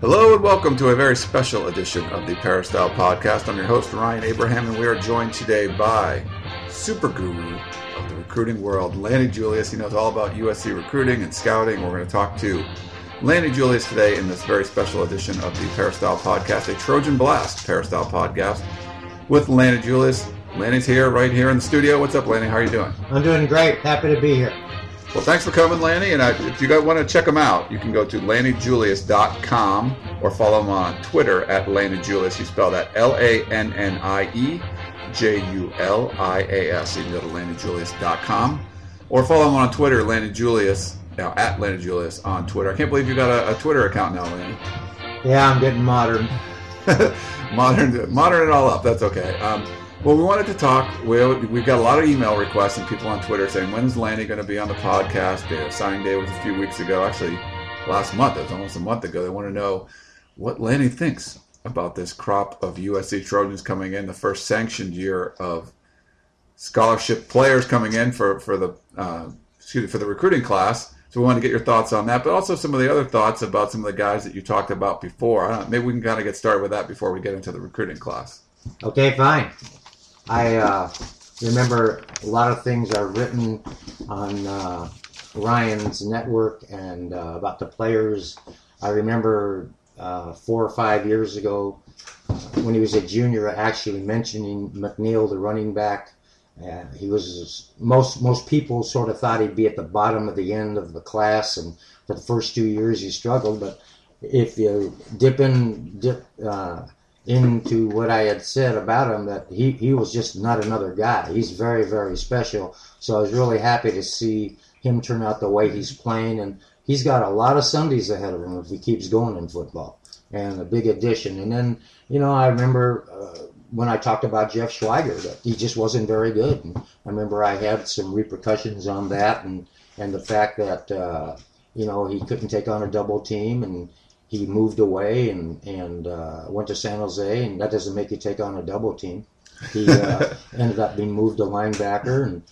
Hello and welcome to a very special edition of the Peristyle Podcast. I'm your host, Ryan Abraham, and we are joined today by super guru of the recruiting world, Lannie Julias. He knows all about USC recruiting and scouting. We're going to talk to Lannie Julias today in this very special edition of the Peristyle Podcast, a Trojan Blast Peristyle Podcast with Lannie Julias. Lannie's here, right here in the studio. What's up, Lannie? How are you doing? I'm doing great. Happy to be here. Well, thanks for coming, Lannie. And I, if you guys want to check him out, you can go to lanniejulias.com or follow him on Twitter at lanniejulias. You spell that L A N N I E J U L I A S. You can go to lanniejulias.com or follow him on Twitter, Lannie Julias, now at Lannie Julias on Twitter. I can't believe you got a, a Twitter account now, Lannie. Yeah, I'm getting modern. modern, modern it all up. That's okay. Um, well, we wanted to talk. We, we've got a lot of email requests and people on Twitter saying, when's Lannie going to be on the podcast? The signing day was a few weeks ago. Actually, last month. It was almost a month ago. They want to know what Lannie thinks about this crop of USC Trojans coming in, the first sanctioned year of scholarship players coming in for, for the uh, excuse me, for the recruiting class. So we want to get your thoughts on that, but also some of the other thoughts about some of the guys that you talked about before. maybe we can kind of get started with that before we get into the recruiting class. Okay, fine. I uh, remember a lot of things are written on uh, Ryan's network and uh, about the players. I remember uh, four or five years ago when he was a junior, actually mentioning McNeal, the running back. He was most most people sort of thought he'd be at the bottom of the end of the class, and for the first two years he struggled. But if you dip in, dip, uh, into what I had said about him that he, he was just not another guy. He's very, very special. So I was really happy to see him turn out the way he's playing. And he's got a lot of Sundays ahead of him if he keeps going in football. And a big addition. And then, you know, I remember uh, when I talked about Jeff Schweiger that he just wasn't very good. And I remember I had some repercussions on that and, and the fact that, uh, you know, he couldn't take on a double team and he moved away and and uh, went to San Jose, and that doesn't make you take on a double team. He uh, ended up being moved to linebacker, and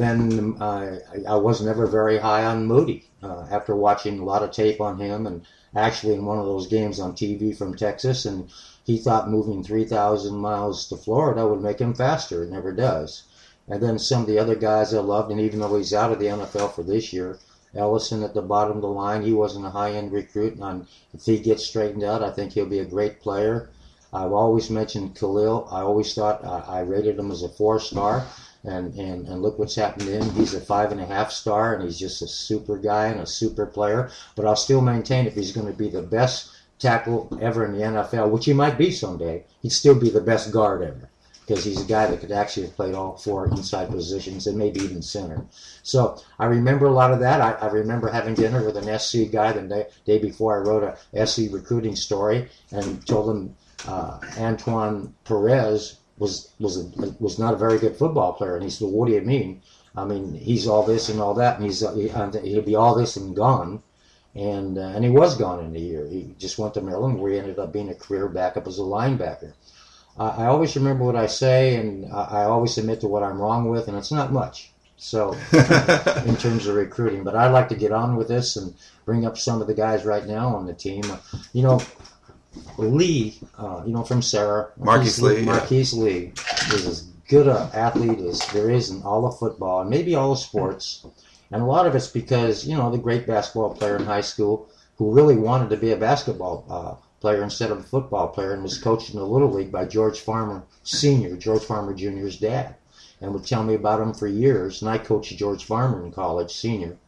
then uh, I was never very high on Moody uh, after watching a lot of tape on him, and actually in one of those games on TV from Texas, and he thought moving 3,000 miles to Florida would make him faster. It never does. And then some of the other guys I loved, and even though he's out of the NFL for this year, Ellison at the bottom of the line. He wasn't a high end recruit, and if he gets straightened out, I think he'll be a great player. I've always mentioned Kalil. I always thought uh, I rated him as a four star, and, and, and look what's happened to him. He's a five and a half star, and he's just a super guy and a super player. But I'll still maintain if he's going to be the best tackle ever in the NFL, which he might be someday, he'd still be the best guard ever because he's a guy that could actually have played all four inside positions and maybe even center. So I remember a lot of that. I, I remember having dinner with an SC guy the day, day before I wrote a SC recruiting story and told him uh, Antoine Perez was was a, was not a very good football player, and he said, well, "What do you mean? I mean, he's all this and all that, and he's uh, he'll be all this and gone." And uh, and he was gone in a year. He just went to Maryland, where he ended up being a career backup as a linebacker. I always remember what I say, and I always admit to what I'm wrong with, and it's not much. So, in terms of recruiting, but I'd like to get on with this and bring up some of the guys right now on the team. You know, Lee, uh, you know, from Serra, Marquise Lee, Lee Marquise yeah. Lee is as good an athlete as there is in all of football, and maybe all of sports. And a lot of it's because you know the great basketball player in high school who really wanted to be a basketball uh, player instead of a football player and was coached in the Little League by George Farmer Sr., George Farmer Jr.'s dad, and would tell me about him for years. And I coached George Farmer in college, senior.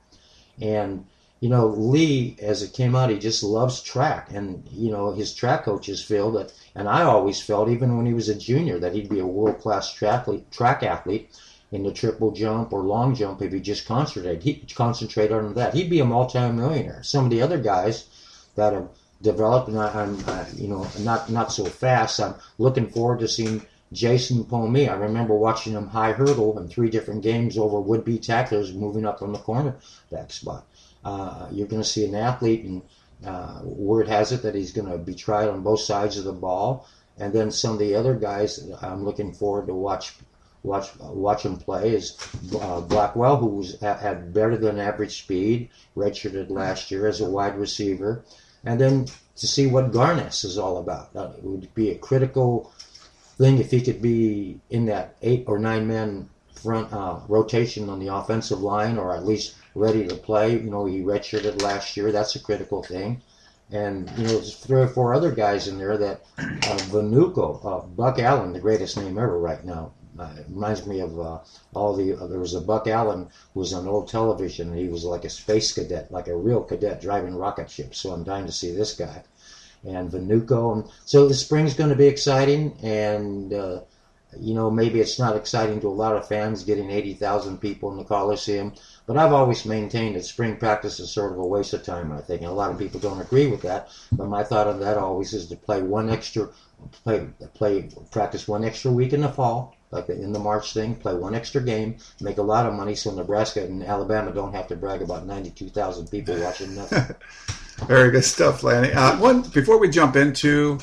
And, you know, Lee, as it came out, he just loves track. And, you know, his track coaches feel that, and I always felt, even when he was a junior, that he'd be a world class track, track athlete in the triple jump or long jump if he just concentrated. He'd concentrate on that. He'd be a multi-millionaire. Some of the other guys that have develop, and I, am uh, you know not not so fast. I'm looking forward to seeing Jason Pomey. I remember watching him high hurdle in three different games over would-be tacklers moving up on the cornerback spot. Uh, you're going to see an athlete, and uh, word has it that he's going to be tried on both sides of the ball. And then some of the other guys I'm looking forward to watch watch watch him play is uh, Blackwell, who was, had better than average speed, redshirted last year as a wide receiver, and then to see what Garness is all about. Uh, it would be a critical thing if he could be in that eight or nine man front uh, rotation on the offensive line, or at least ready to play. You know, he redshirted last year. That's a critical thing. And you know, there's three or four other guys in there that uh, Vainuku, uh, Buck Allen, the greatest name ever right now, uh, it reminds me of uh, all the. Uh, there was a Buck Allen who was on old television. And he was like a space cadet, like a real cadet driving rocket ships. So I'm dying to see this guy, and Vainuku. And so the spring's going to be exciting, and uh, you know maybe it's not exciting to a lot of fans getting eighty thousand people in the Coliseum. But I've always maintained that spring practice is sort of a waste of time. I think, and a lot of people don't agree with that. But my thought on that always is to play one extra, play play practice one extra week in the fall like in the March thing, play one extra game, make a lot of money, so Nebraska and Alabama don't have to brag about 92,000 people watching nothing. Very good stuff, Lannie. Uh, one before we jump into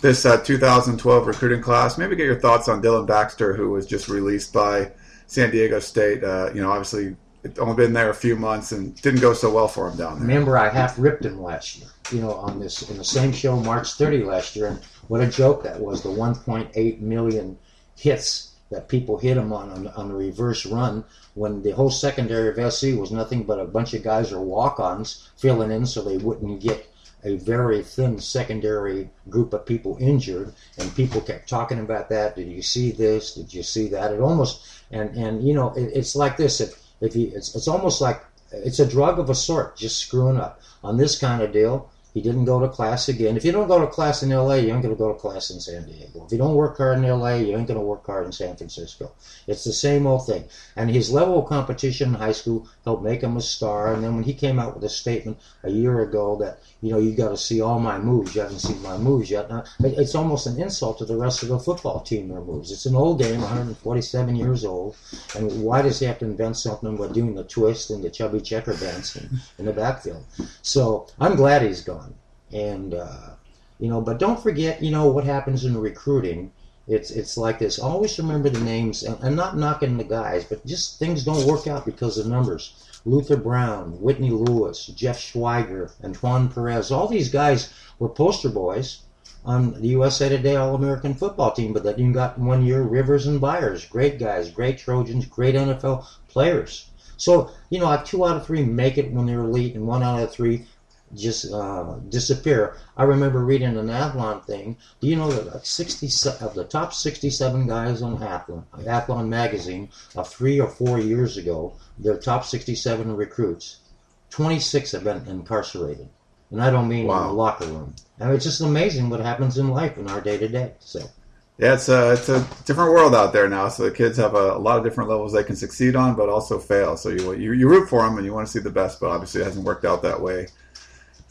this uh, 2012 recruiting class, maybe get your thoughts on Dylan Baxter, who was just released by San Diego State. Uh, you know, obviously, it's only been there a few months and didn't go so well for him down there. Remember, I half ripped him last year. You know, on this in the same show, March 30 last year, and what a joke that was. The 1.8 million hits that people hit him on, on on a reverse run when the whole secondary of SC was nothing but a bunch of guys or walk-ons filling in so they wouldn't get a very thin secondary group of people injured. And people kept talking about that. Did you see this? Did you see that? It almost and and you know it, it's like this. If if you it's, it's almost like it's a drug of a sort just screwing up. On this kind of deal he didn't go to class again. If you don't go to class in LA, you ain't going to go to class in San Diego. If you don't work hard in LA, you ain't going to work hard in San Francisco. It's the same old thing. And his level of competition in high school helped make him a star. And then when he came out with a statement a year ago that, you know, you've got to see all my moves, you haven't seen my moves yet. Now, it's almost an insult to the rest of the football team, their moves. It's an old game, 147 years old. And why does he have to invent something about doing the twist and the chubby checker dance in, in the backfield? So I'm glad he's gone and uh, you know, but don't forget, you know, what happens in recruiting. It's it's like this. Always remember the names. And I'm not knocking the guys, but just things don't work out because of numbers. Luther Brown, Whitney Lewis, Jeff Schweiger, Antoine Perez. All these guys were poster boys on the USA Today All American football team, but then you got one year Rivers and Byers, great guys, great Trojans, great NFL players. So, you know, two out of three make it when they're elite, and one out of three just uh, disappear. I remember reading an Athlon thing. Do you know that like 60 of the top 67 guys on Athlon, Athlon magazine, uh, three or four years ago, their top 67 recruits, 26 have been incarcerated. And I don't mean wow. in the locker room. I mean, it's just amazing what happens in life in our day to day. So. Yeah, it's a it's a different world out there now. So the kids have a, a, lot of different levels they can succeed on, but also fail. So you, you you root for them and you want to see the best, but obviously it hasn't worked out that way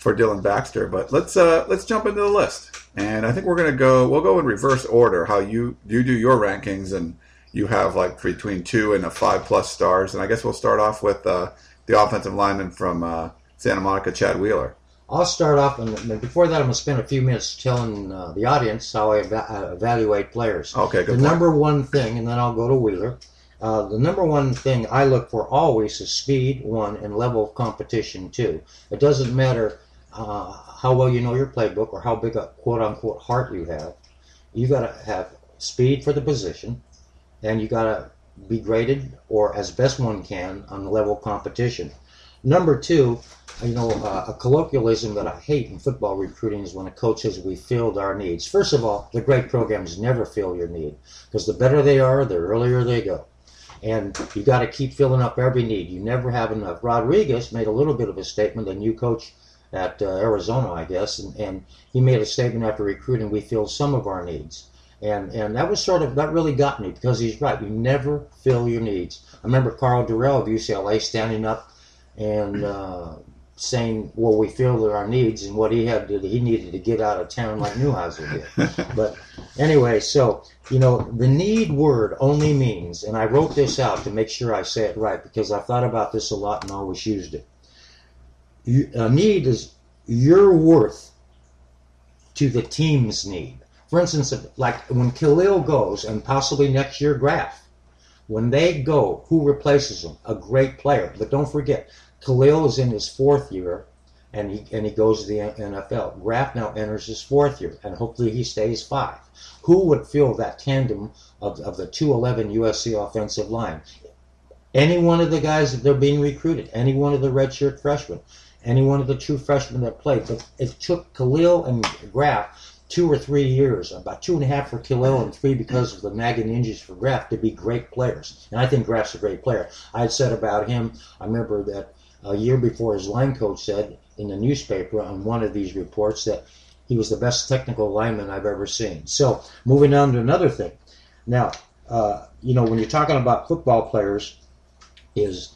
for Dylan Baxter. But let's uh, let's jump into the list, and I think we're gonna go. We'll go in reverse order. How you you do your rankings, and you have like between two and a five plus stars. And I guess we'll start off with uh, the offensive lineman from uh, Santa Monica, Chad Wheeler. I'll start off, and before that, I'm going to spend a few minutes telling uh, the audience how I eva- uh, evaluate players. Okay, good. The point. number one thing, and then I'll go to Wheeler. Uh, the number one thing I look for always is speed, one, and level of competition, two. It doesn't matter uh, how well you know your playbook or how big a quote unquote heart you have. You got to have speed for the position, and you got to be graded or as best one can on the level of competition. Number two, you know, uh, a colloquialism that I hate in football recruiting is when a coach says we filled our needs. First of all, the great programs never fill your need because the better they are, the earlier they go. And you got to keep filling up every need. You never have enough. Rodriguez made a little bit of a statement, a new coach at uh, Arizona, I guess, and, and he made a statement after recruiting, we filled some of our needs. And, and that was sort of, that really got me because he's right. You never fill your needs. I remember Karl Dorrell of UCLA standing up and uh, saying, "Well, we feel there are needs," and what he had to, he needed to get out of town like Neuheisel did. but anyway, so you know, the need word only means, and I wrote this out to make sure I say it right because I thought about this a lot and always used it. A need is your worth to the team's need. For instance, like when Kalil goes, and possibly next year Graf, when they go, who replaces him? A great player. But don't forget, Kalil is in his fourth year, and he and he goes to the NFL. Graf now enters his fourth year, and hopefully he stays five. Who would fill that tandem of, of the 211 USC offensive line? Any one of the guys that they're being recruited, any one of the redshirt freshmen, any one of the true freshmen that played. It took Kalil and Graf two or three years, about two and a half for Kalil and three because of the nagging injuries for Graf to be great players. And I think Graf's a great player. I had said about him, I remember that a year before his line coach said in the newspaper on one of these reports that he was the best technical lineman I've ever seen. So moving on to another thing. Now, uh, you know, when you're talking about football players, is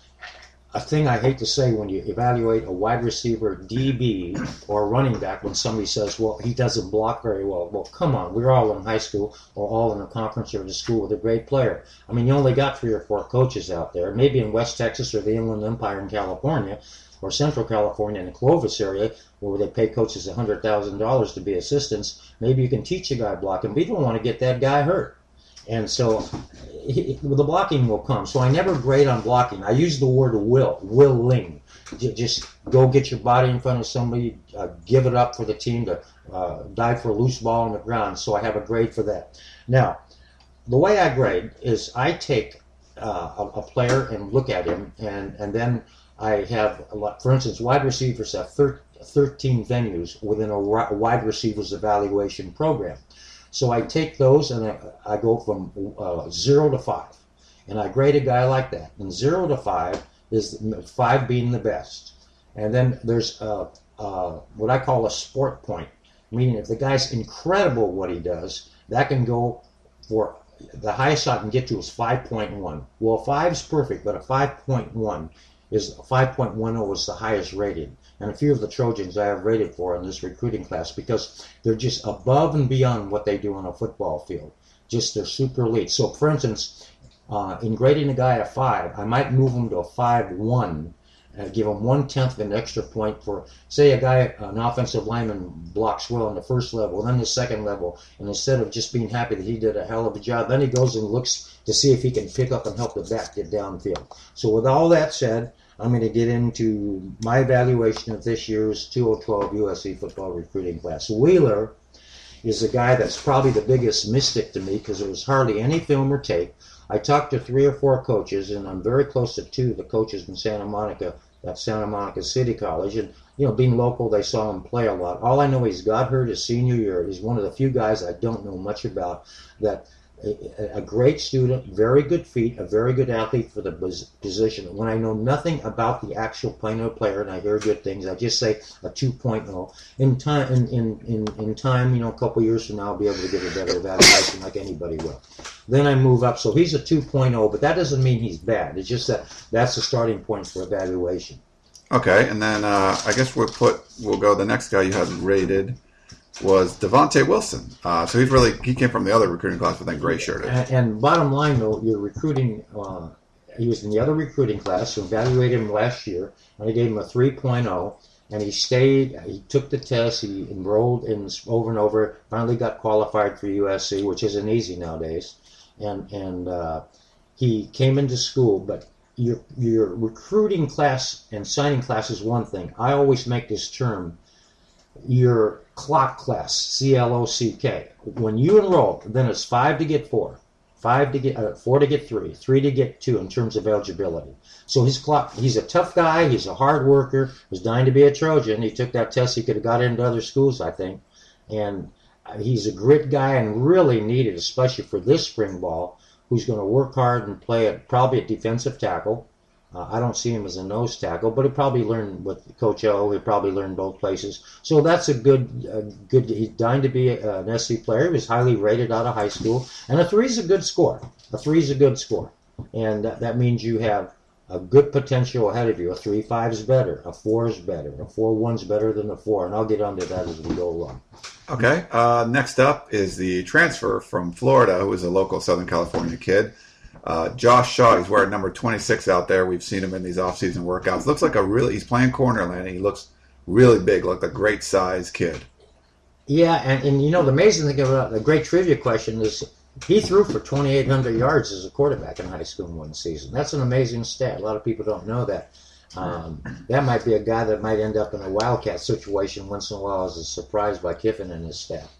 a thing I hate to say when you evaluate a wide receiver, DB, or running back when somebody says, well, he doesn't block very well. Well, come on. We're all in high school or all in a conference or a school with a great player. I mean, you only got three or four coaches out there, maybe in West Texas or the Inland Empire in California or Central California in the Clovis area where they pay coaches $100,000 to be assistants. Maybe you can teach a guy blocking, but you don't want to get that guy hurt. And so he, the blocking will come. So I never grade on blocking. I use the word will, willing. Just go get your body in front of somebody, uh, give it up for the team to uh, dive for a loose ball on the ground. So I have a grade for that. Now, the way I grade is I take uh, a, a, player and look at him, and, and then I have, for instance, wide receivers have 13 venues within a wide receivers evaluation program. So I take those and I, I go from uh, zero to five, and I grade a guy like that. And zero to five is five being the best, and then there's uh, what I call a sport point, meaning if the guy's incredible what he does, that can go for the highest I can get to is 5.1. Well, five's perfect, but a 5.1 is 5.10 is the highest rated and a few of the Trojans I have rated for in this recruiting class because they're just above and beyond what they do on a football field. Just they're super elite. So, for instance, uh, in grading a guy a five, I might move him to a five one. Uh, give him one tenth of an extra point for, say, a guy, an offensive lineman blocks well in the first level, then the second level, and instead of just being happy that he did a hell of a job, then he goes and looks to see if he can pick up and help the back get downfield. So, with all that said, I'm going to get into my evaluation of this year's 2012 USC football recruiting class. Wheeler is a guy that's probably the biggest mystic to me because there was hardly any film or tape. I talked to three or four coaches, and I'm very close to two of the coaches in Santa Monica, at Santa Monica City College. And, you know, being local, they saw him play a lot. All I know is got hurt his senior year. He's one of the few guys I don't know much about that a, a, great student, very good feet, a very good athlete for the position. When I know nothing about the actual player player and I hear good things, I just say a 2.0. In time, in, in, in, in time, you know, a couple years from now, I'll be able to get a better evaluation like anybody will. Then I move up. So he's a 2.0, but that doesn't mean he's bad. It's just that that's the starting point for evaluation. Okay, and then uh, I guess we'll put we'll go the next guy you had rated was Devonte Wilson. Uh, so he's really he came from the other recruiting class, but then gray shirted. And, and, bottom line though, you're recruiting. Uh, he was in the other recruiting class, so evaluated him last year, and I gave him a 3.0. And he stayed. He took the test. He enrolled in over and over. Finally got qualified for USC, which isn't easy nowadays. And and uh, he came into school, but your your recruiting class and signing class is one thing. I always make this term your clock class, C L O C K. When you enroll, then it's five to get four, five to get uh, four to get three, three to get two in terms of eligibility. So his clock, he's a tough guy. He's a hard worker. Was dying to be a Trojan. He took that test. He could have got into other schools, I think, and he's a grit guy and really needed, especially for this spring ball, who's going to work hard and play at probably a defensive tackle uh, I don't see him as a nose tackle, but he probably learned with Coach O. He probably learned both places. So that's a good, uh, good. He's dying to be a, an SC player. He was highly rated out of high school, and a three is a good score. A three is a good score, and that, that means you have a good potential ahead of you. A three five is better. A four is better. A four one's better than a four, and I'll get onto that as we go along. Okay. Uh, next up is the transfer from Florida, who is a local Southern California kid. Uh, Josh Shaw, he's wearing number 26 out there. We've seen him in these off-season workouts. Looks like a really, he's playing corner, Lannie. He looks really big, like a great size kid. Yeah, and, and you know, the amazing thing about the great trivia question is he threw for 2,800 yards as a quarterback in high school in one season. That's an amazing stat. A lot of people don't know that. Um, that might be a guy that might end up in a wildcat situation once in a while as a surprise by Kiffin and his staff.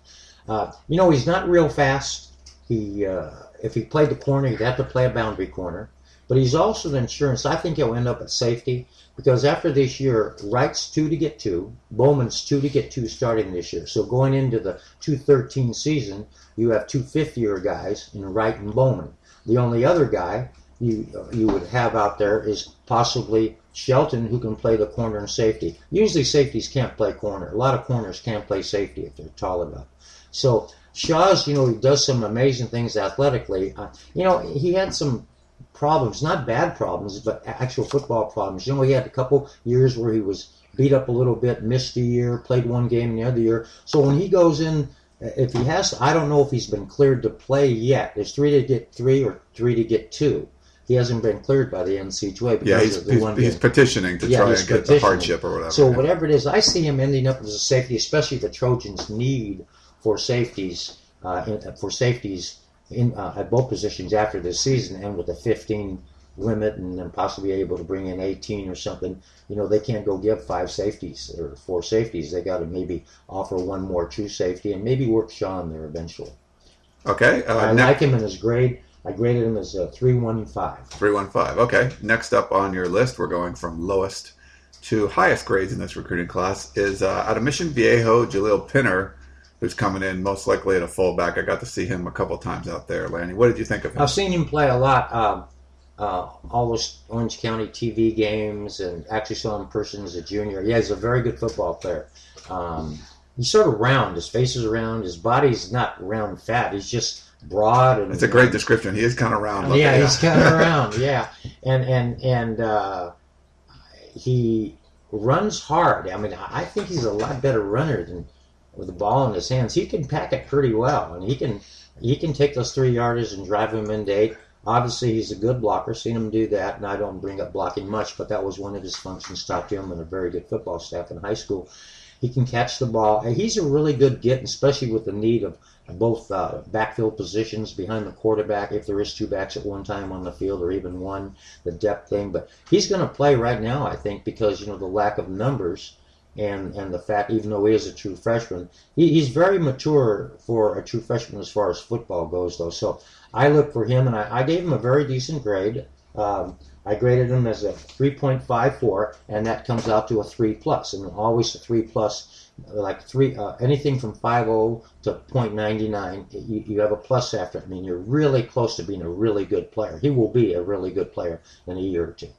Uh, you know, he's not real fast. He uh, if he played the corner, he'd have to play a boundary corner. But he's also the insurance. I think he'll end up at safety because after this year, Wright's two to get two, Bowman's two to get two starting this year. So going into the 213 season, you have two fifth year guys in Wright and Bowman. The only other guy you you would have out there is possibly Shelton, who can play the corner and safety. Usually safeties can't play corner. A lot of corners can't play safety if they're tall enough. So Shaw's, you know, he does some amazing things athletically. Uh, you know, he had some problems, not bad problems, but actual football problems. You know, he had a couple years where he was beat up a little bit, missed a year, played one game the other year. So when he goes in, if he has, I don't know if he's been cleared to play yet. There's three to get three or three to get two. He hasn't been cleared by the NCAA. Yeah, he's, he's, he's petitioning to yeah, try and get the hardship or whatever. So whatever it is, I see him ending up as a safety, especially the Trojans need for safeties uh, in, for safeties in, uh, at both positions after this season, and with the 15 limit, and then possibly able to bring in 18 or something. You know, they can't go give five safeties or four safeties. They got to maybe offer one more true safety, and maybe work Sean there eventually. Okay, uh, I like him in his grade. I graded him as a three one five. Three one five. Okay. Next up on your list, we're going from lowest to highest grades in this recruiting class is uh, out of Mission Viejo, Jahleel Pinner who's coming in most likely at a fullback. I got to see him a couple times out there, Lannie. What did you think of him? I've seen him play a lot. Um, uh, all those Orange County TV games, and actually saw him in person as a junior. Yeah, he's a very good football player. Um, he's sort of round. His face is round. His body's not round fat. He's just broad. And it's a great description. He is kind of round. Yeah, he's kind of round. Yeah, and and and uh, he runs hard. I mean, I think he's a lot better runner than with the ball in his hands, he can pack it pretty well, and he can he can take those three yarders and drive him into eight. Obviously, he's a good blocker. Seen him do that, and I don't bring up blocking much, but that was one of his functions. Taught him and a very good football staff in high school. He can catch the ball. He's a really good get, especially with the need of both uh, backfield positions behind the quarterback, if there is two backs at one time on the field, or even one, the depth thing. But he's going to play right now, I think, because you know the lack of numbers and and the fact, even though he is a true freshman, he, he's very mature for a true freshman as far as football goes, though. So I look for him, and I, I gave him a very decent grade. Um, I graded him as a 3.54, and that comes out to a three plus, and always a three plus, like three uh, anything from 5.0 to 0.99. You, you have a plus after. it. I mean, you're really close to being a really good player. He will be a really good player in a year or two.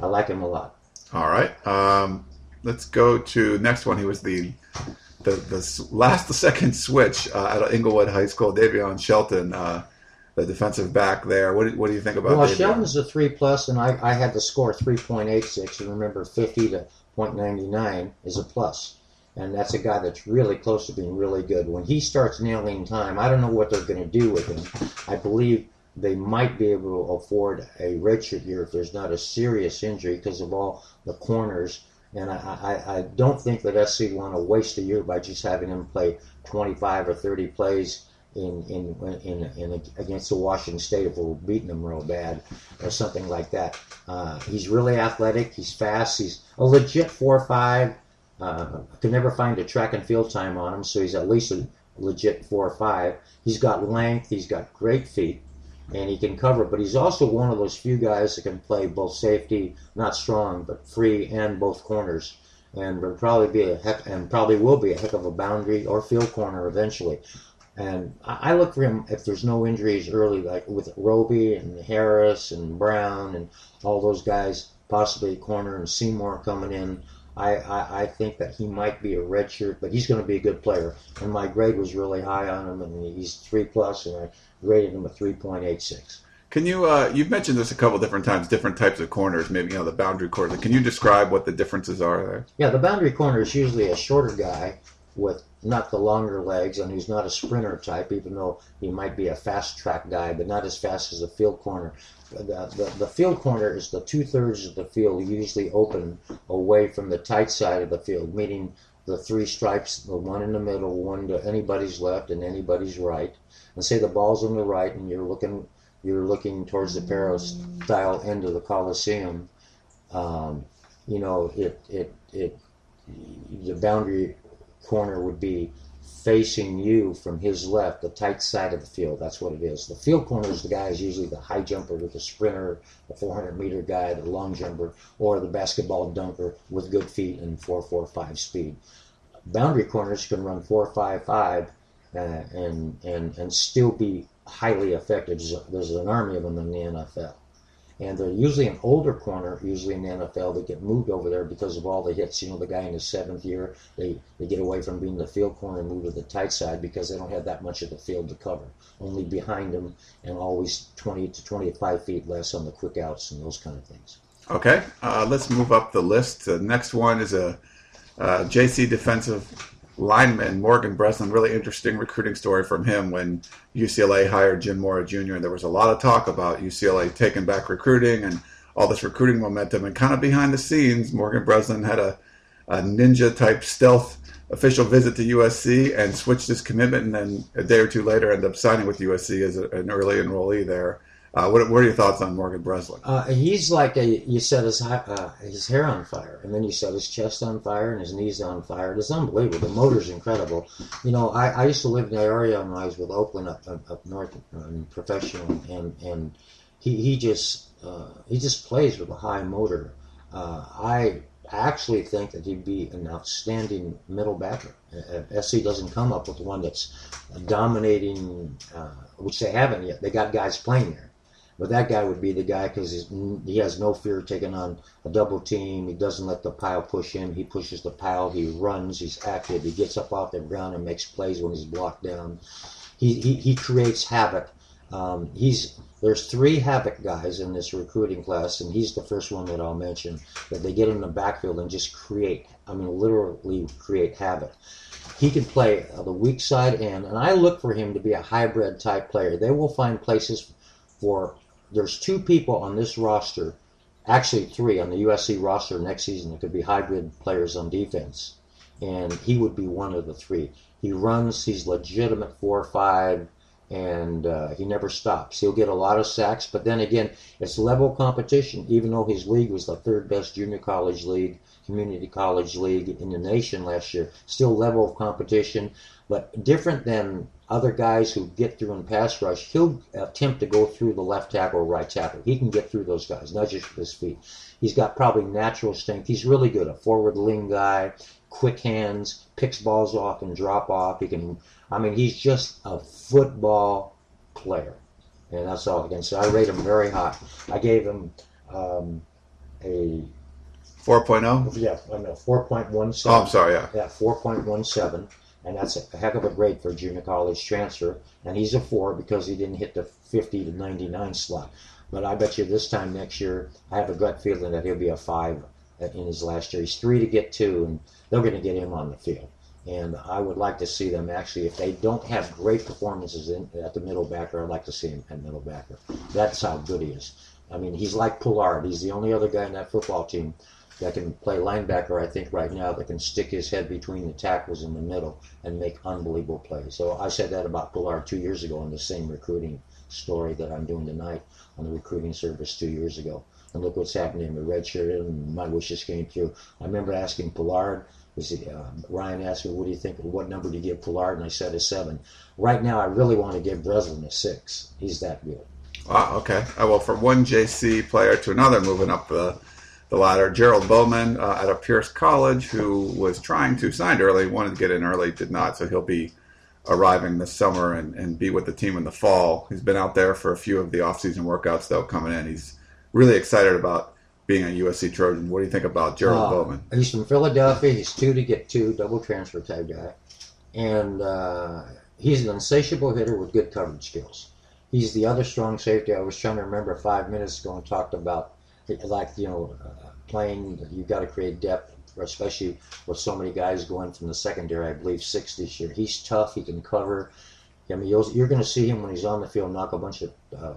I like him a lot. All right. Um, let's go to next one. He was the the, the last the second switch uh, at Inglewood High School. Devian Shelton, uh, the defensive back there. What do, what do you think about? Well, Devian? Shelton's a three plus, and I, I had the score three point eight six. And remember, fifty to 0.99 is a plus, and that's a guy that's really close to being really good. When he starts nailing time, I don't know what they're going to do with him. I believe they might be able to afford a redshirt year if there's not a serious injury because of all the corners and I, I, I don't think that SC want to waste a year by just having him play 25 or 30 plays in in in, in against the Washington State if we're beating them real bad or something like that. Uh, he's really athletic. He's fast. He's a legit four five. Uh, could never find a track and field time on him, so he's at least a legit four or five. He's got length. He's got great feet and he can cover. But he's also one of those few guys that can play both safety, not strong, but free and both corners. And will probably be a heck, and probably will be a heck of a boundary or field corner eventually. And I look for him if there's no injuries early, like with Robey and Harris and Brown and all those guys, possibly corner and Seymour coming in. I, I, I think that he might be a redshirt, but he's going to be a good player. And my grade was really high on him, and he's three plus, and I graded him a 3.86. Can you? Uh, you've mentioned this a couple different times. Different types of corners, maybe you know the boundary corner. Can you describe what the differences are there? Yeah, the boundary corner is usually a shorter guy with not the longer legs, and who's not a sprinter type, even though he might be a fast track guy, but not as fast as a field corner. The, the, the field corner is the two thirds of the field usually open away from the tight side of the field, meaning the three stripes, the one in the middle, one to anybody's left and anybody's right. And say the ball's on the right, and you're looking you're looking towards the peristyle end of the Coliseum. Um, you know, it it it the boundary corner would be facing you from his left, the tight side of the field. That's what it is. The field corner is the guy is usually the high jumper with the sprinter, the 400 meter guy, the long jumper, or the basketball dunker with good feet and 4.45 speed. Boundary corners can run 4.55 uh, and and and still be highly effective. There's, there's an army of them in the NFL. And they're usually an older corner, usually in the NFL, that get moved over there because of all the hits. You know, the guy in his seventh year, they, they get away from being the field corner and move to the tight side because they don't have that much of the field to cover. Only behind them and always 20 to 25 feet less on the quick outs and those kind of things. Okay, uh, let's move up the list. The next one is a, a JC defensive lineman Morgan Breslin. Really interesting recruiting story from him when UCLA hired Jim Mora Jr. And there was a lot of talk about UCLA taking back recruiting and all this recruiting momentum. And kind of behind the scenes, Morgan Breslin had a, a ninja type stealth official visit to USC and switched his commitment. And then a day or two later, ended up signing with USC as a, an early enrollee there. Uh, what, what, are your thoughts on Morgan Breslin? Uh, he's like a, you set his uh, his hair on fire, and then you set his chest on fire and his knees on fire. It's unbelievable. The motor's incredible. You know, I, I used to live in the area when I was with Oakland up up, up north and professional, and and he he just uh, he just plays with a high motor. Uh, I actually think that he'd be an outstanding middle backer. If SC doesn't come up with one that's dominating, uh, which they haven't yet, they got guys playing there but that guy would be the guy because he has no fear of taking on a double team. He doesn't let the pile push him. He pushes the pile. He runs. He's active. He gets up off the ground and makes plays when he's blocked down. He, he, he creates havoc. Um, he's there's three havoc guys in this recruiting class, and he's the first one that I'll mention. That they get in the backfield and just create. I mean, literally create havoc. He can play the weak side end, and I look for him to be a hybrid type player. They will find places for there's two people on this roster, actually three on the USC roster next season that could be hybrid players on defense, and he would be one of the three. He runs, he's legitimate four or five, and uh, he never stops. He'll get a lot of sacks, but then again, it's level competition. Even though his league was the third best junior college league, community college league in the nation last year, still level of competition, but different than other guys who get through in pass rush, he'll attempt to go through the left tackle or right tackle. He can get through those guys, not just with his feet. He's got probably natural strength. He's really good. A forward lean guy, quick hands, picks balls off and drop off. He can. I mean, he's just a football player, and that's all I can say. I rate him very high. I gave him um, a 4.0. Yeah, I know 4.17. Oh, I'm sorry. Yeah. Yeah, 4.17 and that's a heck of a grade for a junior college transfer. And he's a four because he didn't hit the 50 to 99 slot. But I bet you this time next year, I have a gut feeling that he'll be a five in his last year. He's three to get two, and they're going to get him on the field. And I would like to see them actually, if they don't have great performances in, at the middle backer, I'd like to see him at middle backer. That's how good he is. I mean, he's like Pollard. He's the only other guy in that football team that can play linebacker, I think, right now, that can stick his head between the tackles in the middle and make unbelievable plays. So I said that about Pollard two years ago in the same recruiting story that I'm doing tonight on the recruiting service two years ago. And look what's happening. The red shirt and my wishes came true. I remember asking Pollard, was he, uh, Ryan asked me, what do you think, what number do you give Pollard? And I said a seven. Right now, I really want to give Breslin a six. He's that good. Wow, okay. Uh, well, from one JC player to another, moving up the the latter. Gerald Bowman uh, out of Pierce College, who was trying to sign early, wanted to get in early, did not. So he'll be arriving this summer and, and be with the team in the fall. He's been out there for a few of the offseason workouts, though, coming in. He's really excited about being a USC Trojan. What do you think about Gerald uh, Bowman? He's from Philadelphia. He's two to get two, double transfer type guy. And uh, he's an insatiable hitter with good coverage skills. he's the other strong safety. I was trying to remember five minutes ago and talked about like you know uh, playing. You've got to create depth, especially with so many guys going from the secondary. I believe six this year. He's tough. He can cover. I mean, you're going to see him when he's on the field knock a bunch of uh,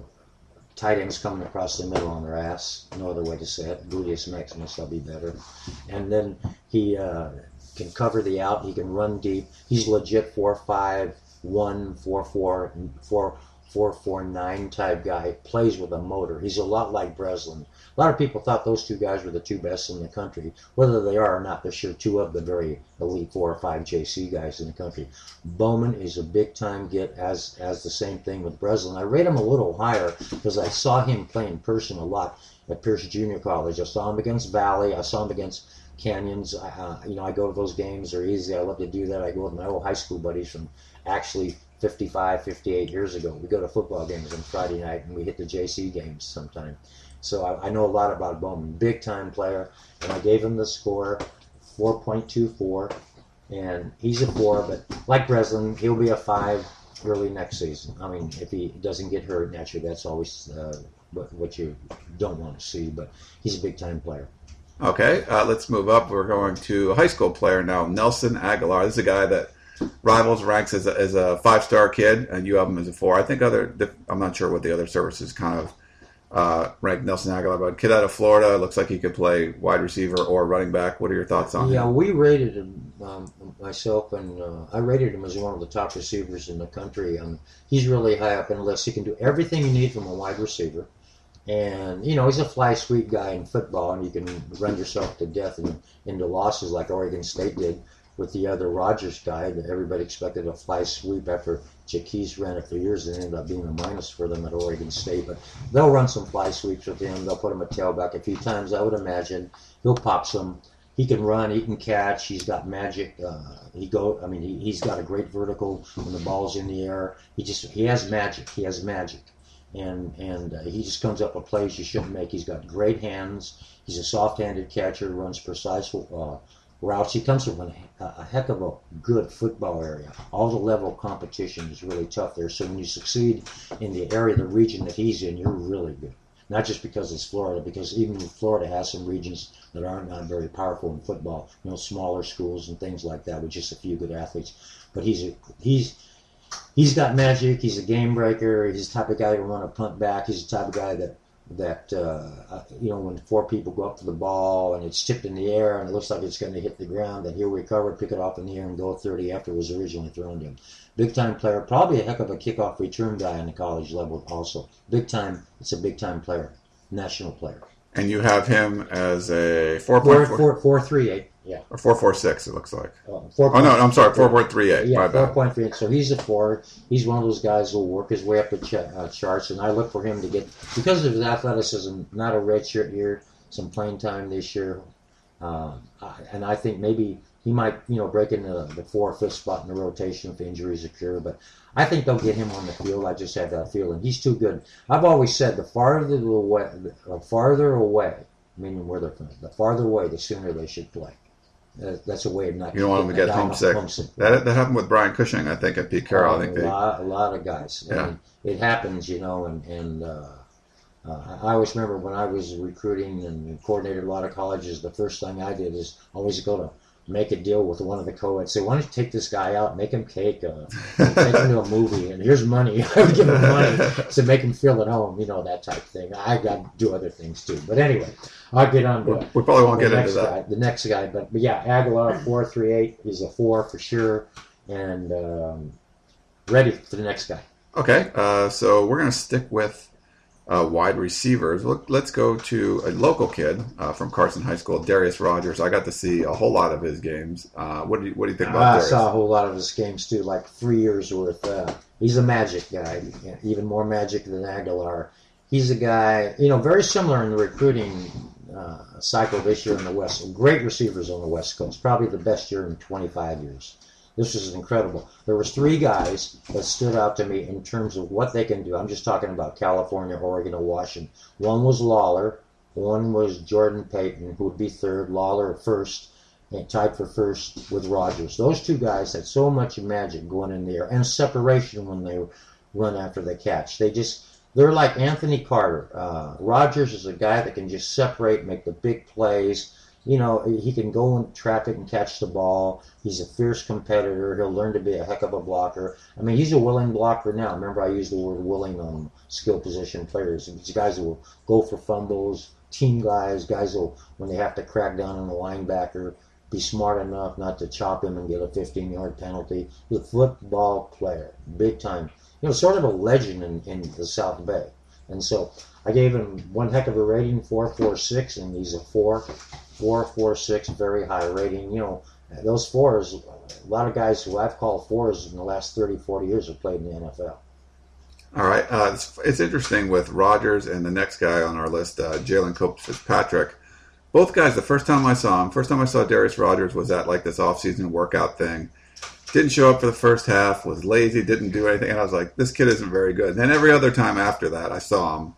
tight ends coming across the middle on their ass. No other way to say it. Gluteus maximus, I'll be better. And then he uh, can cover the out. He can run deep. He's legit four five one four four four four four nine type guy. Plays with a motor. He's a lot like Breslin. A lot of people thought those two guys were the two best in the country. Whether they are or not, they're sure two of the very elite four or five JC guys in the country. Bowman is a big time get, as as the same thing with Breslin. I rate him a little higher because I saw him play in person a lot at Pierce Junior College. I saw him against Valley. I saw him against Canyons. Uh, you know, I go to those games. They're easy. I love to do that. I go with my old high school buddies from actually 55, 58 years ago. We go to football games on Friday night and we hit the JC games sometime. So I, I know a lot about Bowman. Big time player. And I gave him the score 4.24. And he's a four, but like Breslin, he'll be a five early next season. I mean, if he doesn't get hurt, naturally, that's always uh, what, you don't want to see. But he's a big time player. Okay, uh, let's move up. We're going to a high school player now, Nelson Agholor. This is a guy that Rivals ranks as a, as a five star kid, and you have him as a four. I think other, I'm not sure what the other services kind of uh, ranked Nelson Agholor, but kid out of Florida looks like he could play wide receiver or running back. What are your thoughts on yeah, him? Yeah, we rated him um, myself, and uh, I rated him as one of the top receivers in the country. Um, he's really high up in the list. He can do everything you need from a wide receiver. And you know he's a fly sweep guy in football, and you can run yourself to death in, into losses like Oregon State did with the other Rodgers guy that everybody expected a fly sweep after Jacquizz ran it for years and ended up being a minus for them at Oregon State. But they'll run some fly sweeps with him. They'll put him a tailback a few times. I would imagine he'll pop some. He can run. He can catch. He's got magic. Uh, he go. I mean, he, he's got a great vertical when the ball's in the air. He just he has magic. He has magic. And and uh, he just comes up with plays you shouldn't make. He's got great hands. He's a soft-handed catcher. Runs precise uh, routes. He comes from a, heck of a good football area. All the level competition is really tough there. So when you succeed in the area, the region that he's in, you're really good. Not just because it's Florida, because even Florida has some regions that aren't not very powerful in football. You know, smaller schools and things like that with just a few good athletes. But he's a, he's he's got magic. He's a game breaker. He's the type of guy who want to punt back. He's the type of guy that that uh, uh, you know when four people go up for the ball and it's tipped in the air and it looks like it's going to hit the ground, that he'll recover, pick it off in the air, and go 30 after it was originally thrown to him. Big time player, probably a heck of a kickoff return guy on the college level also. Big time, it's a big time player, national player. And you have him as a four four four four three eight. Yeah. Or four four six. It looks like. Uh, oh no, I'm sorry. Four point three eight. Yeah, four point three eight. So he's a four. He's one of those guys who'll work his way up the ch- uh, charts, and I look for him to get because of his athleticism. Not a red shirt year, some playing time this year, um, and I think maybe he might, you know, break into the four or fifth spot in the rotation if injuries occur. But I think they'll get him on the field. I just have that feeling. He's too good. I've always said the farther away, the farther away, meaning where they're from, the farther away, the sooner they should play. Uh, that's a way of not. You don't want them to get homesick. homesick. That, that happened with Brian Cushing, I think, at Pete Carroll. I think a lot, a lot of guys. Yeah. it happens, you know, and and uh, uh, I always remember when I was recruiting and coordinated a lot of colleges. The first thing I did is always go to make a deal with one of the co-eds. Say, why don't you take this guy out, make him cake, uh, take him to a movie, and here's money. I would give him money to make him feel at home, you know, that type of thing. I got to do other things too. But anyway, I'll get on to We probably won't get into that. Guy, the next guy, but, but yeah, Agholor, 438 is a four for sure, and um, ready for the next guy. Okay, uh, so we're going to stick with uh, wide receivers. Look, let's go to a local kid uh, from Carson High School, Darreus Rogers. I got to see a whole lot of his games. Uh, what do you What do you think about I Darreus? saw a whole lot of his games too, like three years worth. Uh, he's a magic guy, even more magic than Agholor. He's a guy, you know, very similar in the recruiting uh, cycle this year in the West. Great receivers on the West Coast, probably the best year in 25 years. This is incredible. There was three guys that stood out to me in terms of what they can do. I'm just talking about California, Oregon, and Washington. One was Lawler. One was Jordan Payton, who would be third. Lawler first, and tied for first with Rogers. Those two guys had so much magic going in there and separation when they run after the catch. They just they're like Anthony Carter. Uh, Rogers is a guy that can just separate, make the big plays. You know, he can go in traffic and catch the ball. He's a fierce competitor. He'll learn to be a heck of a blocker. I mean, he's a willing blocker now. Remember, I used the word willing on skill position players. These guys will go for fumbles, team guys, guys will, when they have to crack down on the linebacker, be smart enough not to chop him and get a 15 yard penalty. He's a football player, big time. You know, sort of a legend in, in the South Bay. And so I gave him one heck of a rating, 446, and he's a 4, 446, very high rating. You know, those fours, a lot of guys who I've called fours in the last 30, 40 years have played in the NFL. All right. Uh, it's, it's, interesting with Rodgers and the next guy on our list, uh, Jalen Cope Fitzpatrick. Both guys, the first time I saw him, first time I saw Darreus Rodgers was at like this off-season workout thing. Didn't show up for the first half, was lazy, didn't do anything. And I was like, this kid isn't very good. And then every other time after that, I saw him.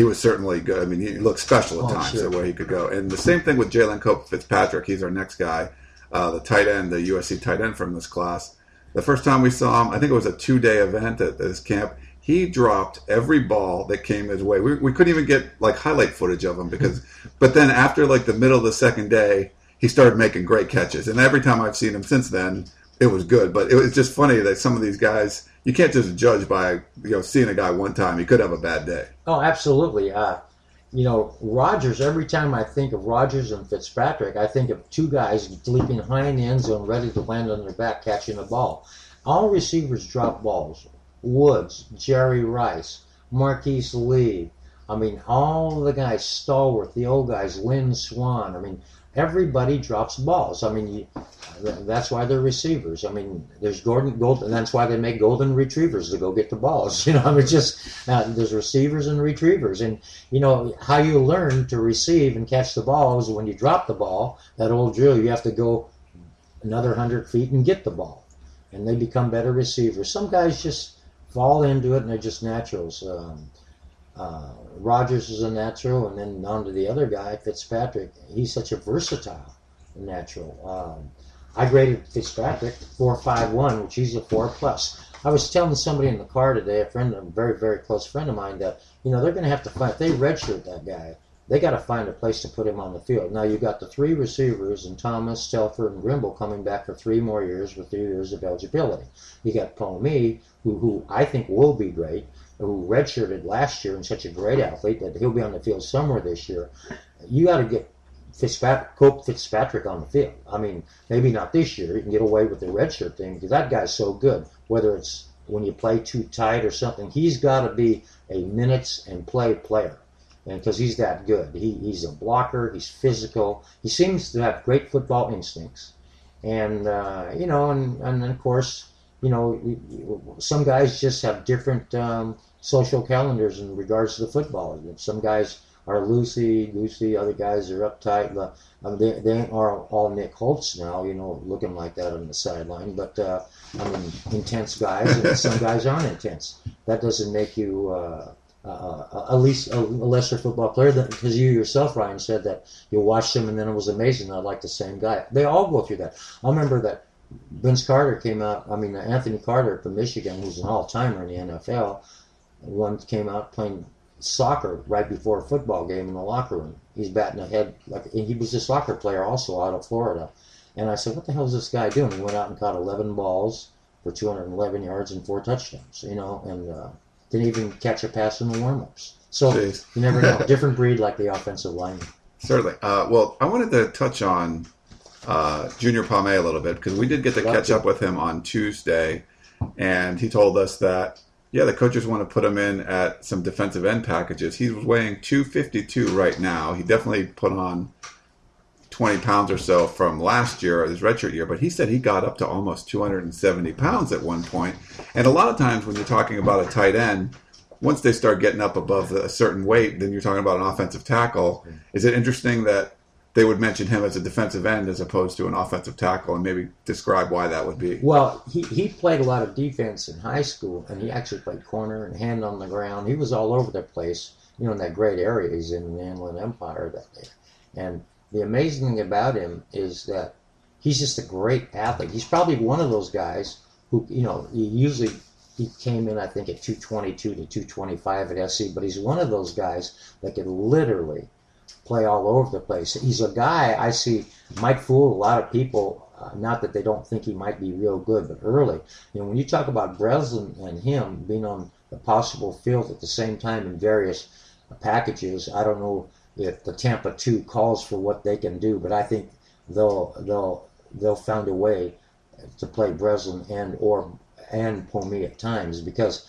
He was certainly good. I mean, he looked special at oh, times, the way he could go. And the same thing with Jalen Cope Fitzpatrick. He's our next guy, uh, the tight end, the USC tight end from this class. The first time we saw him, I think it was a two-day event at this camp he dropped every ball that came his way. We, we couldn't even get like highlight footage of him because, but then after like the middle of the second day, he started making great catches. And every time I've seen him since then, it was good. But it was just funny that some of these guys, you can't just judge by you know seeing a guy one time. He could have a bad day. Oh, absolutely. Uh, you know, Rogers. Every time I think of Rogers and Fitzpatrick, I think of two guys leaping high in the end zone, ready to land on their back, catching a ball. All receivers drop balls. Woods, Jerry Rice, Marquise Lee. I mean, all the guys, Stallworth, the old guys, Lynn Swann. I mean, everybody drops balls. I mean, you, that's why they're receivers. I mean, there's Gordon Gold, and that's why they make golden retrievers to go get the balls. You know, I mean, just uh, there's receivers and retrievers, and you know how you learn to receive and catch the balls when you drop the ball. That old drill, you have to go another hundred feet and get the ball, and they become better receivers. Some guys just fall into it and they're just naturals. Um, uh, Rodgers is a natural, and then on to the other guy, Fitzpatrick. He's such a versatile natural. Um, I graded Fitzpatrick four five one, which he's a four plus. I was telling somebody in the car today, a friend, a very very close friend of mine, that you know they're going to have to find if they redshirt that guy they got to find a place to put him on the field. Now you've got the three receivers and Thomas, Stelford, and Grimble coming back for three more years with three years of eligibility. You got Pomee, who, who I think will be great, who redshirted last year and such a great athlete that he'll be on the field somewhere this year. You got to get Fitzpatrick, Cope Fitzpatrick on the field. I mean, maybe not this year. You can get away with the redshirt thing because that guy's so good. Whether it's when you play too tight or something, he's got to be a minutes and play player and because he's that good. He, he's a blocker. He's physical. He seems to have great football instincts, and uh, you know, and and of course, you know, some guys just have different um, social calendars in regards to the football. Some guys are loosey goosey. Other guys are uptight. But, um, they, they are all Nick Holt now, you know, looking like that on the sideline. But uh, I mean, intense guys, and some guys aren't intense. That doesn't make you uh, uh, at least a, lesser football player because you yourself, Ryan, said that you watched him and then it was amazing. I like the same guy. They all go through that. I remember that Vince Carter came out. I mean, Anthony Carter from Michigan, who's an all-timer in the NFL, one came out playing soccer right before a football game in the locker room. He's batting ahead like he was a soccer player also out of Florida. And I said, "What the hell is this guy doing?" He went out and caught 11 balls for 211 yards and four touchdowns. You know, and uh, didn't even catch a pass in the warm-ups. So Jeez. you never know. Different breed like the offensive line. Certainly. Uh, well, I wanted to touch on uh, Junior Pomee a little bit because we did get to catch up with him on Tuesday, and he told us that yeah, the coaches want to put him in at some defensive end packages. He's weighing 252 right now. He definitely put on 20 pounds or so from last year, his redshirt year, but he said he got up to almost 270 pounds at one point. And a lot of times when you're talking about a tight end, once they start getting up above a certain weight, then you're talking about an offensive tackle. Is it interesting that they would mention him as a defensive end as opposed to an offensive tackle and maybe describe why that would be? Well, he, he played a lot of defense in high school and he actually played corner and hand on the ground. He was all over the place, you know, in that great area he's in the Inland Empire that day. And the amazing thing about him is that he's just a great athlete. He's probably one of those guys who, you know, he usually he came in, I think, at 222 to 225 at SC, but he's one of those guys that could literally play all over the place. He's a guy I see might fool a lot of people. Uh, not that they don't think he might be real good, but early. You know, when you talk about Breslin and him being on the possible field at the same time in various packages, I don't know if the Tampa two calls for what they can do, but I think they'll they'll they'll find a way to play Breslin and or and Pomee at times because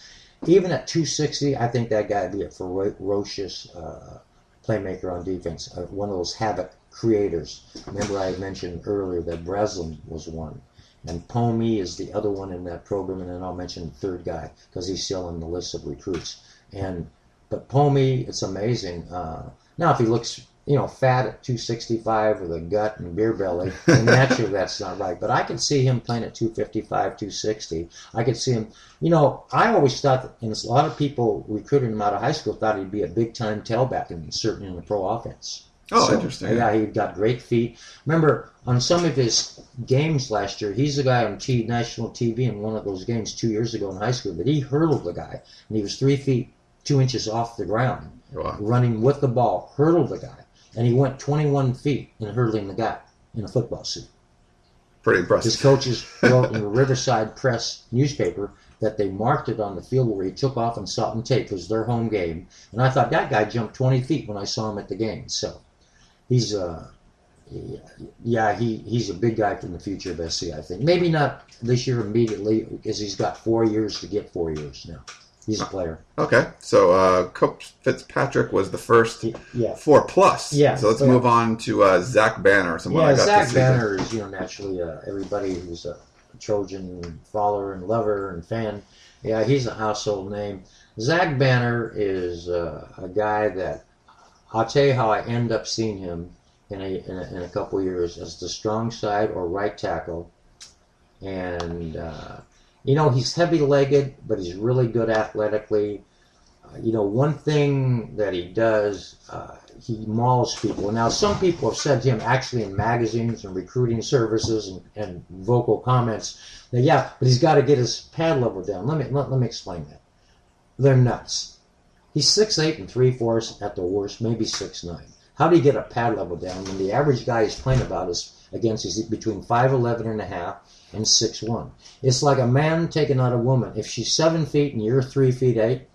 even at 260, I think that guy would be a ferocious uh, playmaker on defense, uh, one of those havoc creators. Remember, I mentioned earlier that Breslin was one. And Pomee is the other one in that program, and then I'll mention the third guy because he's still in the list of recruits. And but Pomee, it's amazing. Uh, now, if he looks you know, fat at 265 with a gut and beer belly. And naturally, that's not right. But I could see him playing at 255, 260. I could see him, you know, I always thought, that, and a lot of people recruiting him out of high school thought he'd be a big time tailback and certainly in the pro offense. Oh, so, interesting. Yeah, he got great feet. Remember, on some of his games last year, he's the guy on T, national TV in one of those games two years ago in high school that he hurdled the guy, and he was three feet, two inches off the ground, wow. running with the ball, hurdled the guy and he went 21 feet in hurdling the guy in a football suit. Pretty impressive. His coaches wrote in the Riverside Press newspaper that they marked it on the field where he took off and saw it on tape. It was their home game, and I thought that guy jumped 20 feet when I saw him at the game. So he's uh, yeah, he, he's a big guy from the future of SC. I think maybe not this year immediately because he's got four years to get four years now. He's a player. Okay, so uh, Coach Fitzpatrick was the first yeah. four plus. Yeah. So let's move on to uh, Zach Banner. Someone yeah, Zach Banner is you know naturally uh, everybody who's a Trojan follower and lover and fan. Yeah, he's a household name. Zach Banner is uh, a guy that I'll tell you how I end up seeing him in a, in a, in a couple years as the strong side or right tackle, and uh, you know, he's heavy legged, but he's really good athletically. Uh, you know, one thing that he does, uh, he mauls people. Now, some people have said to him, actually in magazines and recruiting services and, and vocal comments, that yeah, but he's got to get his pad level down. Let me let, let me explain that. They're nuts. He's six eight and three fourths at the worst, maybe six nine. How do you get a pad level down when the average guy he's playing about is against is between five eleven and a half and six one. It's like a man taking out a woman. If she's seven feet and you're three feet eight,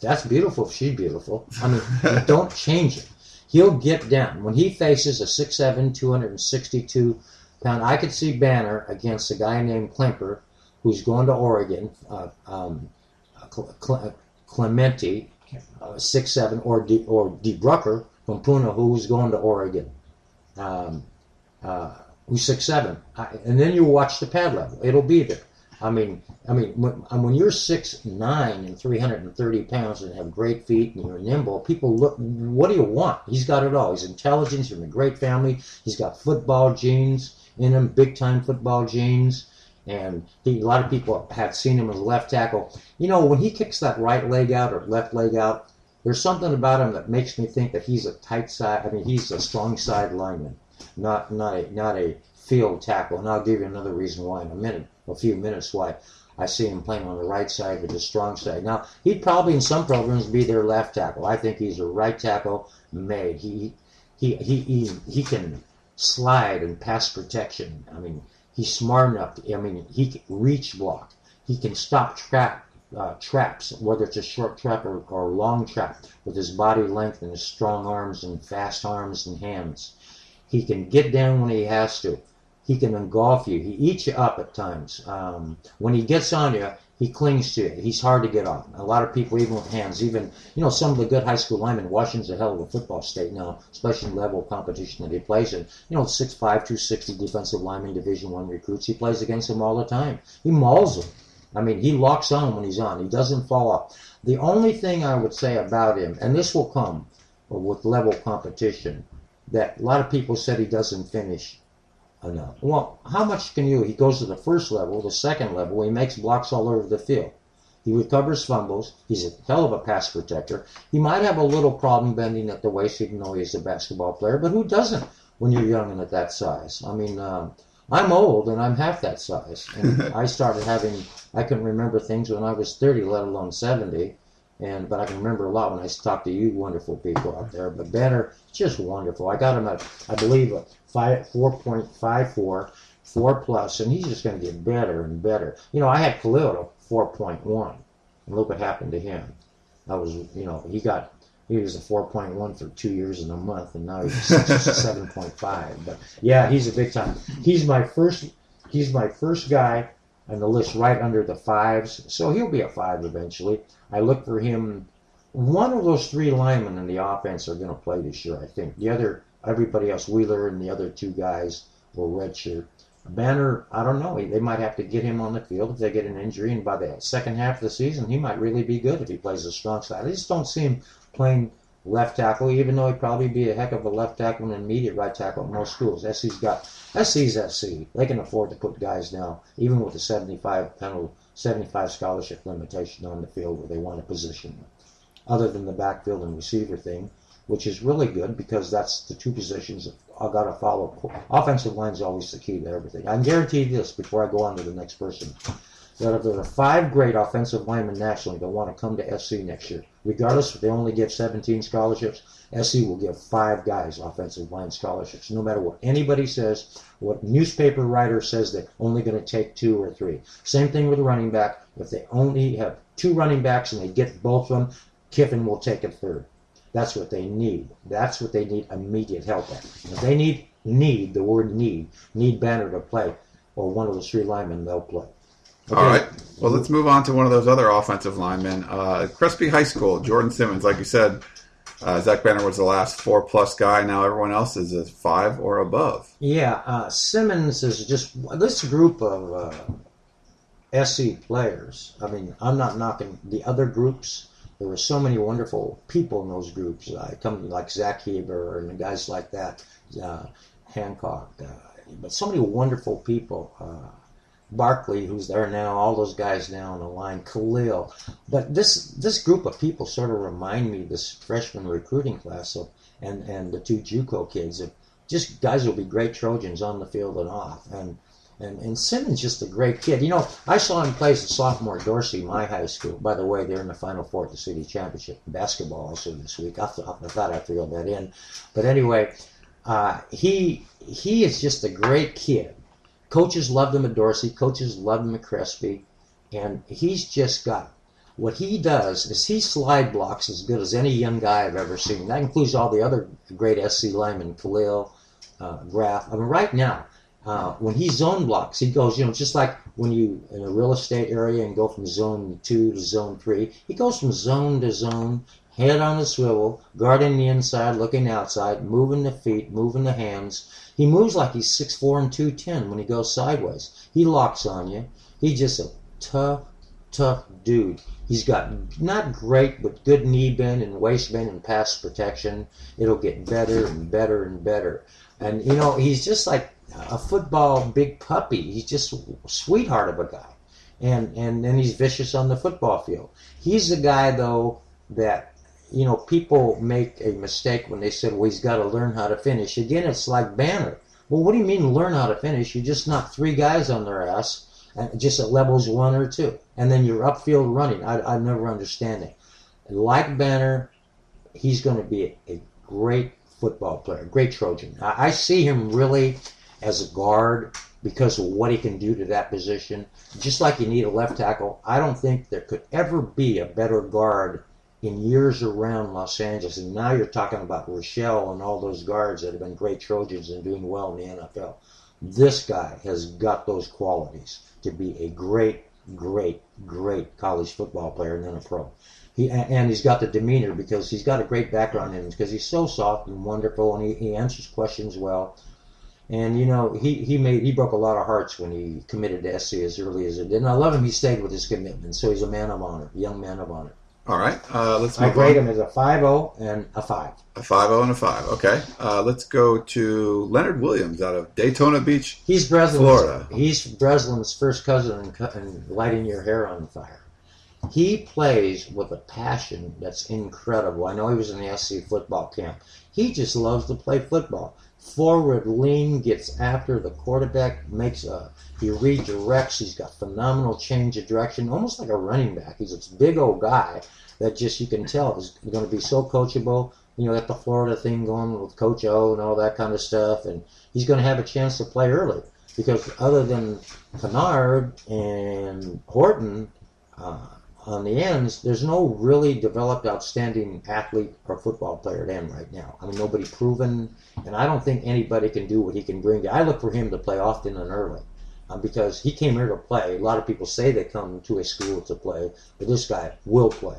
that's beautiful if she's beautiful. I mean, don't change it. He'll get down. When he faces a 6'7", 262 pound, I could see Banner against a guy named Klemper, who's going to Oregon, uh, um, Clementi, uh, 6'7", or D, or D. Brucker from Puna, who's going to Oregon. Um, uh, who's six seven, and then you watch the pad level. It'll be there. I mean, I mean, when, when you're six nine and three hundred and thirty pounds and have great feet and you're nimble, people look. What do you want? He's got it all. He's intelligent. He's from a great family. He's got football genes in him, big time football genes. And he, a lot of people have seen him as a left tackle. You know, when he kicks that right leg out or left leg out, there's something about him that makes me think that he's a tight side. I mean, he's a strong side lineman not not a, not a field tackle. And I'll give you another reason why in a minute, a few minutes why I see him playing on the right side with the strong side. Now he'd probably in some programs be their left tackle. I think he's a right tackle made. He he he he, he can slide and pass protection. I mean he's smart enough. To, I mean he can reach block. He can stop trap uh, traps, whether it's a short trap or, or a long trap, with his body length and his strong arms and fast arms and hands. He can get down when he has to. He can engulf you. He eats you up at times. Um, when he gets on you, he clings to you. He's hard to get on. A lot of people, even with hands, even you know some of the good high school linemen. Washington's a hell of a football state now, especially in level competition that he plays in. You know, 6'5", 260 defensive lineman, Division One recruits. He plays against them all the time. He mauls them. I mean, he locks on when he's on. He doesn't fall off. The only thing I would say about him, and this will come with level competition, that a lot of people said he doesn't finish enough. Well, how much can you? He goes to the first level, the second level, he makes blocks all over the field. He recovers fumbles. He's a hell of a pass protector. He might have a little problem bending at the waist, even though he's a basketball player, but who doesn't when you're young and at that size? I mean, uh, I'm old and I'm half that size. And I started having, I can remember things when I was 30, let alone 70. And but I can remember a lot when I talked to you wonderful people out there. But Banner, just wonderful. I got him at, I believe, a five, 4.54, 4 plus, and he's just going to get better and better. You know, I had Kalil at 4.1, and look what happened to him. I was, you know, he got he was a 4.1 for two years and a month, and now he's 7.5. But yeah, he's a big time. He's my first. He's my first guy on the list right under the fives, so he'll be a five eventually. I look for him. One of those three linemen in the offense are going to play this year, I think. The other, everybody else, Wheeler and the other two guys will redshirt. Banner, I don't know. They might have to get him on the field if they get an injury, and by the second half of the season, he might really be good if he plays a strong side. I just don't see him playing left tackle, even though he'd probably be a heck of a left tackle and immediate right tackle at most schools. SC's got SC's SC. They can afford to put guys now, even with the 75 penalty, 75 scholarship limitation on the field where they want to position them. Other than the backfield and receiver thing, which is really good because that's the two positions I've got to follow. Offensive line is always the key to everything. I can guarantee this before I go on to the next person that if there are five great offensive linemen nationally that want to come to SC next year, regardless if they only give 17 scholarships, SC will give five guys offensive line scholarships, no matter what anybody says, what newspaper writer says they're only going to take two or three. Same thing with the running back. If they only have two running backs and they get both of them, Kiffin will take a third. That's what they need. That's what they need immediate help at. If they need need, the word need, need Banner to play, or one of the three linemen, they'll play. Okay. All right. Well, let's move on to one of those other offensive linemen. Uh, Crespi High School, Jordan Simmons. Like you said, uh, Zach Banner was the last four plus guy. Now everyone else is a five or above. Yeah, uh, Simmons is just this group of uh, SC players. I mean, I'm not knocking the other groups. There were so many wonderful people in those groups. I come like Zach Heber and guys like that, uh, Hancock. Uh, but so many wonderful people. Barkley, who's there now, all those guys now on the line, Kalil. But this this group of people sort of remind me this freshman recruiting class of, and and the two JUCO kids of just guys will be great Trojans on the field and off. And and and Simmons just a great kid. You know, I saw him play as a sophomore at Dorsey, my high school. By the way, they're in the Final Four at the city championship basketball also this week. I thought I thought I'd throw that in, but anyway, uh, he he is just a great kid Coaches loved him at Dorsey. Coaches loved him at Crespi. And he's just got what he does is he slide blocks as good as any young guy I've ever seen. That includes all the other great SC linemen, Kalil, uh, Graf. I mean, right now, uh, when he zone blocks, he goes, you know, just like when you in a real estate area and go from zone two to zone three, he goes from zone to zone, head on the swivel, guarding the inside, looking outside, moving the feet, moving the hands. He moves like he's 6'4 and 210 when he goes sideways. He locks on you. He's just a tough, tough dude. He's got not great, but good knee bend and waist bend and pass protection. It'll get better and better and better. And, you know, he's just like a football big puppy. He's just sweetheart of a guy. And, and then he's vicious on the football field. He's the guy, though, that you know, people make a mistake when they said, well, he's got to learn how to finish. Again, it's like Banner. Well, what do you mean learn how to finish? You just knock three guys on their ass, and just at levels one or two, and then you're upfield running. I, I never understand it. Like Banner, he's going to be a, a great football player, great Trojan. I, I see him really as a guard because of what he can do to that position. Just like you need a left tackle, I don't think there could ever be a better guard in years around Los Angeles. And now you're talking about Rochelle and all those guards that have been great Trojans and doing well in the NFL. This guy has got those qualities to be a great, great, great college football player and then a pro. He, and he's got the demeanor because he's got a great background in him because he's so soft and wonderful and he, he answers questions well. And you know, he, he made he broke a lot of hearts when he committed to SC as early as it did. And I love him. He stayed with his commitment, so he's a man of honor, young man of honor. All right, uh, let's I grade on. him as a 5 and a 5. A 5 and a 5. Okay. Uh, let's go to Leonard Williams out of Daytona Beach. He's Breslin's, Florida. He's Breslin's first cousin in, in lighting your hair on fire. He plays with a passion that's incredible. I know he was in the SC football camp. He just loves to play football. Forward lean, gets after the quarterback, makes a he redirects. He's got phenomenal change of direction, almost like a running back. He's this big old guy that just you can tell is going to be so coachable. You know, got the Florida thing going with Coach O and all that kind of stuff, and he's going to have a chance to play early because other than Kennard and Horton uh, on the ends, there's no really developed, outstanding athlete or football player at end right now. I mean, nobody proven, and I don't think anybody can do what he can bring. I look for him to play often and early um, because he came here to play. A lot of people say they come to a school to play, but this guy will play.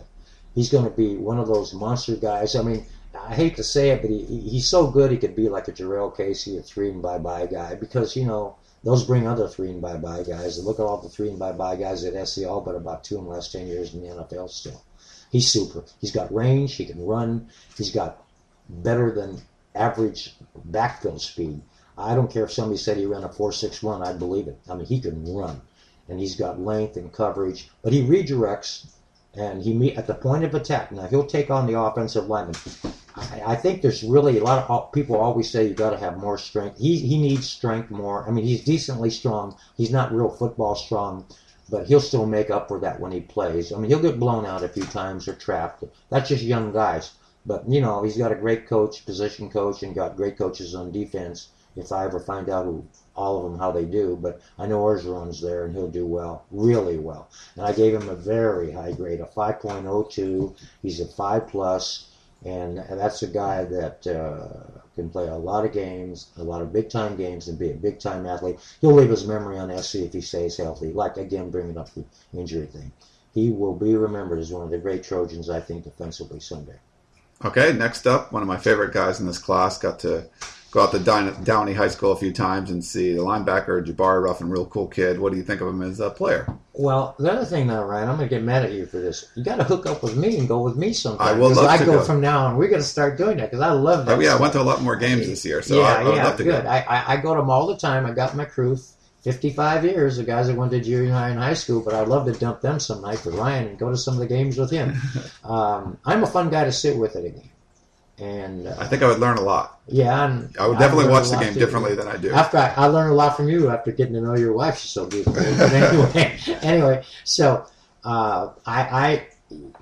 He's going to be one of those monster guys. I mean, I hate to say it, but he, he's so good he could be like a Jurrell Casey, a three and bye bye guy, because you know those bring other three and bye bye guys. And look at all the three and bye bye guys at SC, all but about two in the last ten years in the NFL still. He's super. He's got range. He can run. He's got better than average backfield speed. I don't care if somebody said he ran a 4.61, I'd believe it. I mean, he can run, and he's got length and coverage, but he redirects, and he meet at the point of attack. Now he'll take on the offensive lineman. I, I think there's really a lot of people always say you got to have more strength. He he needs strength more. I mean, he's decently strong. He's not real football strong, but he'll still make up for that when he plays. I mean, he'll get blown out a few times or trapped. That's just young guys. But you know, he's got a great coach, position coach, and got great coaches on defense if I ever find out who all of them how they do. But I know Orgeron's there and he'll do well, really well. And I gave him a very high grade, a 5.02. He's a five plus, and that's a guy that uh, can play a lot of games, a lot of big time games, and be a big time athlete. He'll leave his memory on SC if he stays healthy. Like again, bringing up the injury thing. He will be remembered as one of the great Trojans, I think, defensively someday. Okay, next up, one of my favorite guys in this class got to go out to Downey High School a few times and see the linebacker Jabari Ruffin, real cool kid. What do you think of him as a player? Well, the other thing now, Ryan, I'm going to get mad at you for this. You got to hook up with me and go with me sometime. I will love I to go, go. from now on. We're going to start doing that because I love that. Oh yeah, stuff. I went to a lot more games this year, so yeah, I, I would yeah, love to good. go. I, I, go to them all the time. I got my crew, 55 years, the guys that went to junior high and high school, but I'd love to dump them some night for Ryan and go to some of the games with him. um, I'm a fun guy to sit with at a game. And uh, I think I would learn a lot. yeah, and I would definitely watch the game differently than I do. After I, I learned a lot from you after getting to know your wife. She's so beautiful. But anyway, anyway, so uh, I, I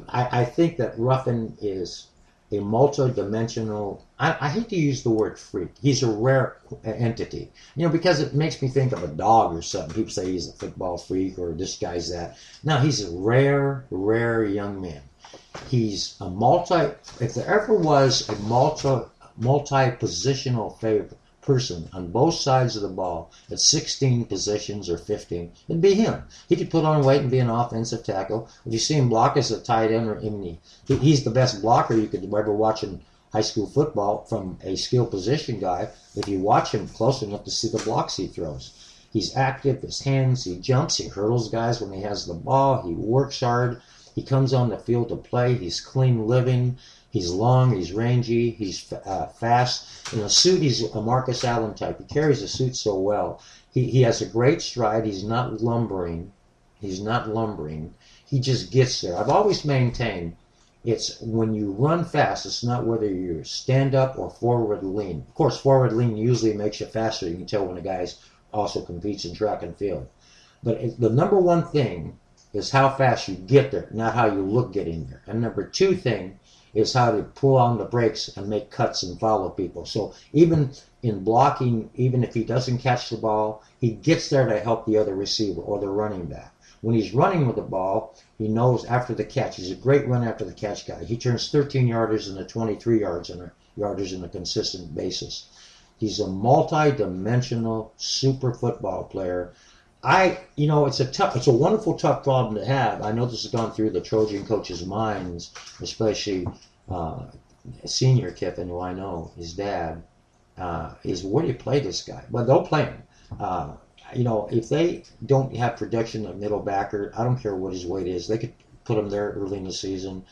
I I think that Ruffin is a multi-dimensional. I, I hate to use the word freak. He's a rare entity, you know, because it makes me think of a dog or something. People say he's a football freak or this guy's that. No, he's a rare, rare young man. He's a multi. If there ever was a multi multi-positional favor, person on both sides of the ball at 16 positions or 15, it'd be him. He could put on weight and be an offensive tackle. If you see him block as a tight end, or he, he's the best blocker you could ever watch in high school football from a skill position guy. If you watch him close enough to see the blocks he throws. He's active, his hands, he jumps, he hurdles guys when he has the ball, he works hard, he comes on the field to play, he's clean living, he's long, he's rangy, he's uh, fast. In a suit, he's a Marcus Allen type. He carries the suit so well. He, he has a great stride, he's not lumbering, he's not lumbering, he just gets there. I've always maintained it's when you run fast, it's not whether you stand up or forward lean. Of course, forward lean usually makes you faster. You can tell when a guy's also competes in track and field. But the number one thing is how fast you get there, not how you look getting there. And number two thing is how to pull on the brakes and make cuts and follow people. So even in blocking, even if he doesn't catch the ball, he gets there to help the other receiver or the running back. When he's running with the ball, he knows after the catch. He's a great run after the catch guy. He turns 13 yarders into 23 yards in a, yarders on a consistent basis. He's a multi-dimensional super football player. I, you know, it's a tough, it's a wonderful, tough problem to have. I know this has gone through the Trojan coaches' minds, especially uh, senior Kiffin, who I know, his dad, uh, is where do you play this guy? Well, they'll play him. Uh, you know, if they don't have production of middle backer, I don't care what his weight is. They could put him there early in the season.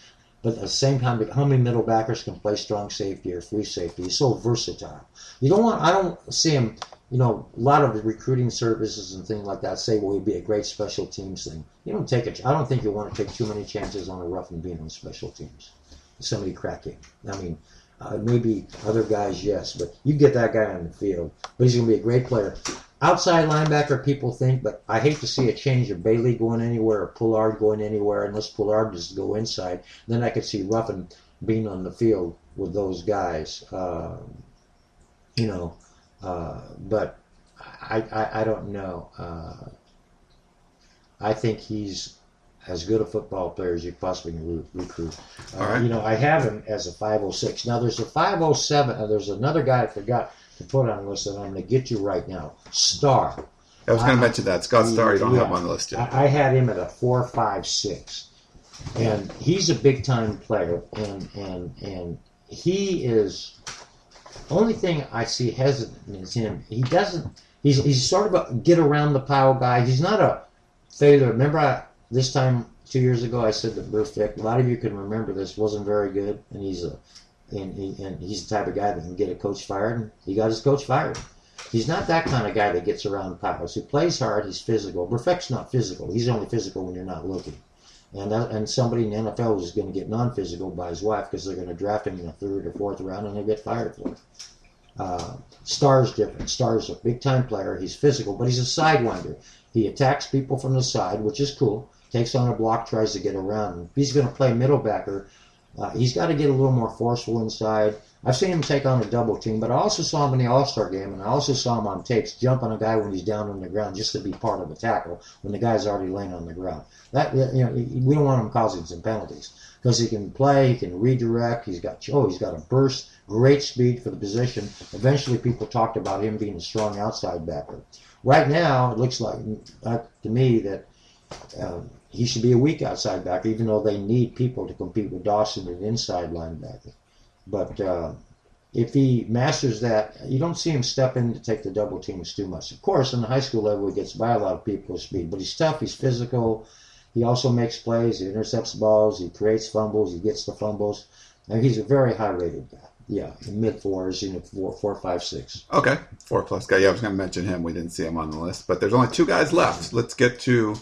But at the same time, how many middle backers can play strong safety or free safety? He's so versatile. You don't want. I don't see him. You know, a lot of the recruiting services and things like that say, "Well, he'd be a great special teams thing." You don't take it. I don't think you want to take too many chances on a Ruffin being on special teams. Somebody cracking. I mean, uh, maybe other guys, yes, but you get that guy on the field. But he's going to be a great player. Outside linebacker, people think, but I hate to see a change of Bailey going anywhere or Pollard going anywhere unless Pollard just go inside. Then I could see Ruffin being on the field with those guys. Uh, you know, uh, but I, I, I don't know. Uh, I think he's as good a football player as you possibly can recruit. Uh, All right. You know, I have him as a 506. Now there's a 507. Uh, there's another guy I forgot to put on the list that I'm going to get you right now. Starr. I was going to mention that Scott Starr, You don't have Yeah. on the list yet. I, I had him at a four, five, six, and he's a big time player, and and and he is. Only thing I see hesitant is him. He doesn't. He's he's sort of a get around the pile guy. He's not a failure. Remember I, this time two years ago I said that Bruce Vick. A lot of you can remember this. wasn't very good, and he's a and, he, and he's the type of guy that can get a coach fired. And he got his coach fired. He's not that kind of guy that gets around the piles. He plays hard. He's physical. Perfect's not physical. He's only physical when you're not looking. And that, and somebody in the NFL is going to get non-physical by his wife because they're going to draft him in the third or fourth round and they get fired for it. Uh, Starr's different. Starr's a big-time player. He's physical, but he's a sidewinder. He attacks people from the side, which is cool. Takes on a block, tries to get around. If he's going to play middle backer, uh, he's got to get a little more forceful inside. I've seen him take on a double team, but I also saw him in the All Star game, and I also saw him on tapes jump on a guy when he's down on the ground just to be part of a tackle when the guy's already laying on the ground. That you know, we don't want him causing some penalties because he can play, he can redirect. He's got oh, he's got a burst, great speed for the position. Eventually, people talked about him being a strong outside backer. Right now, it looks like uh, to me that. Um, he should be a weak outside backer, even though they need people to compete with Dawson at inside linebacker. But uh, if he masters that, you don't see him step in to take the double teams too much. Of course, on the high school level, he gets by a lot of people with speed, but he's tough, he's physical. He also makes plays, he intercepts balls, he creates fumbles, he gets the fumbles. And he's a very high rated guy. Yeah, mid fours, you know, four, four, five, six. Okay, four plus guy. Yeah, I was going to mention him. We didn't see him on the list, but there's only two guys left. Let's get to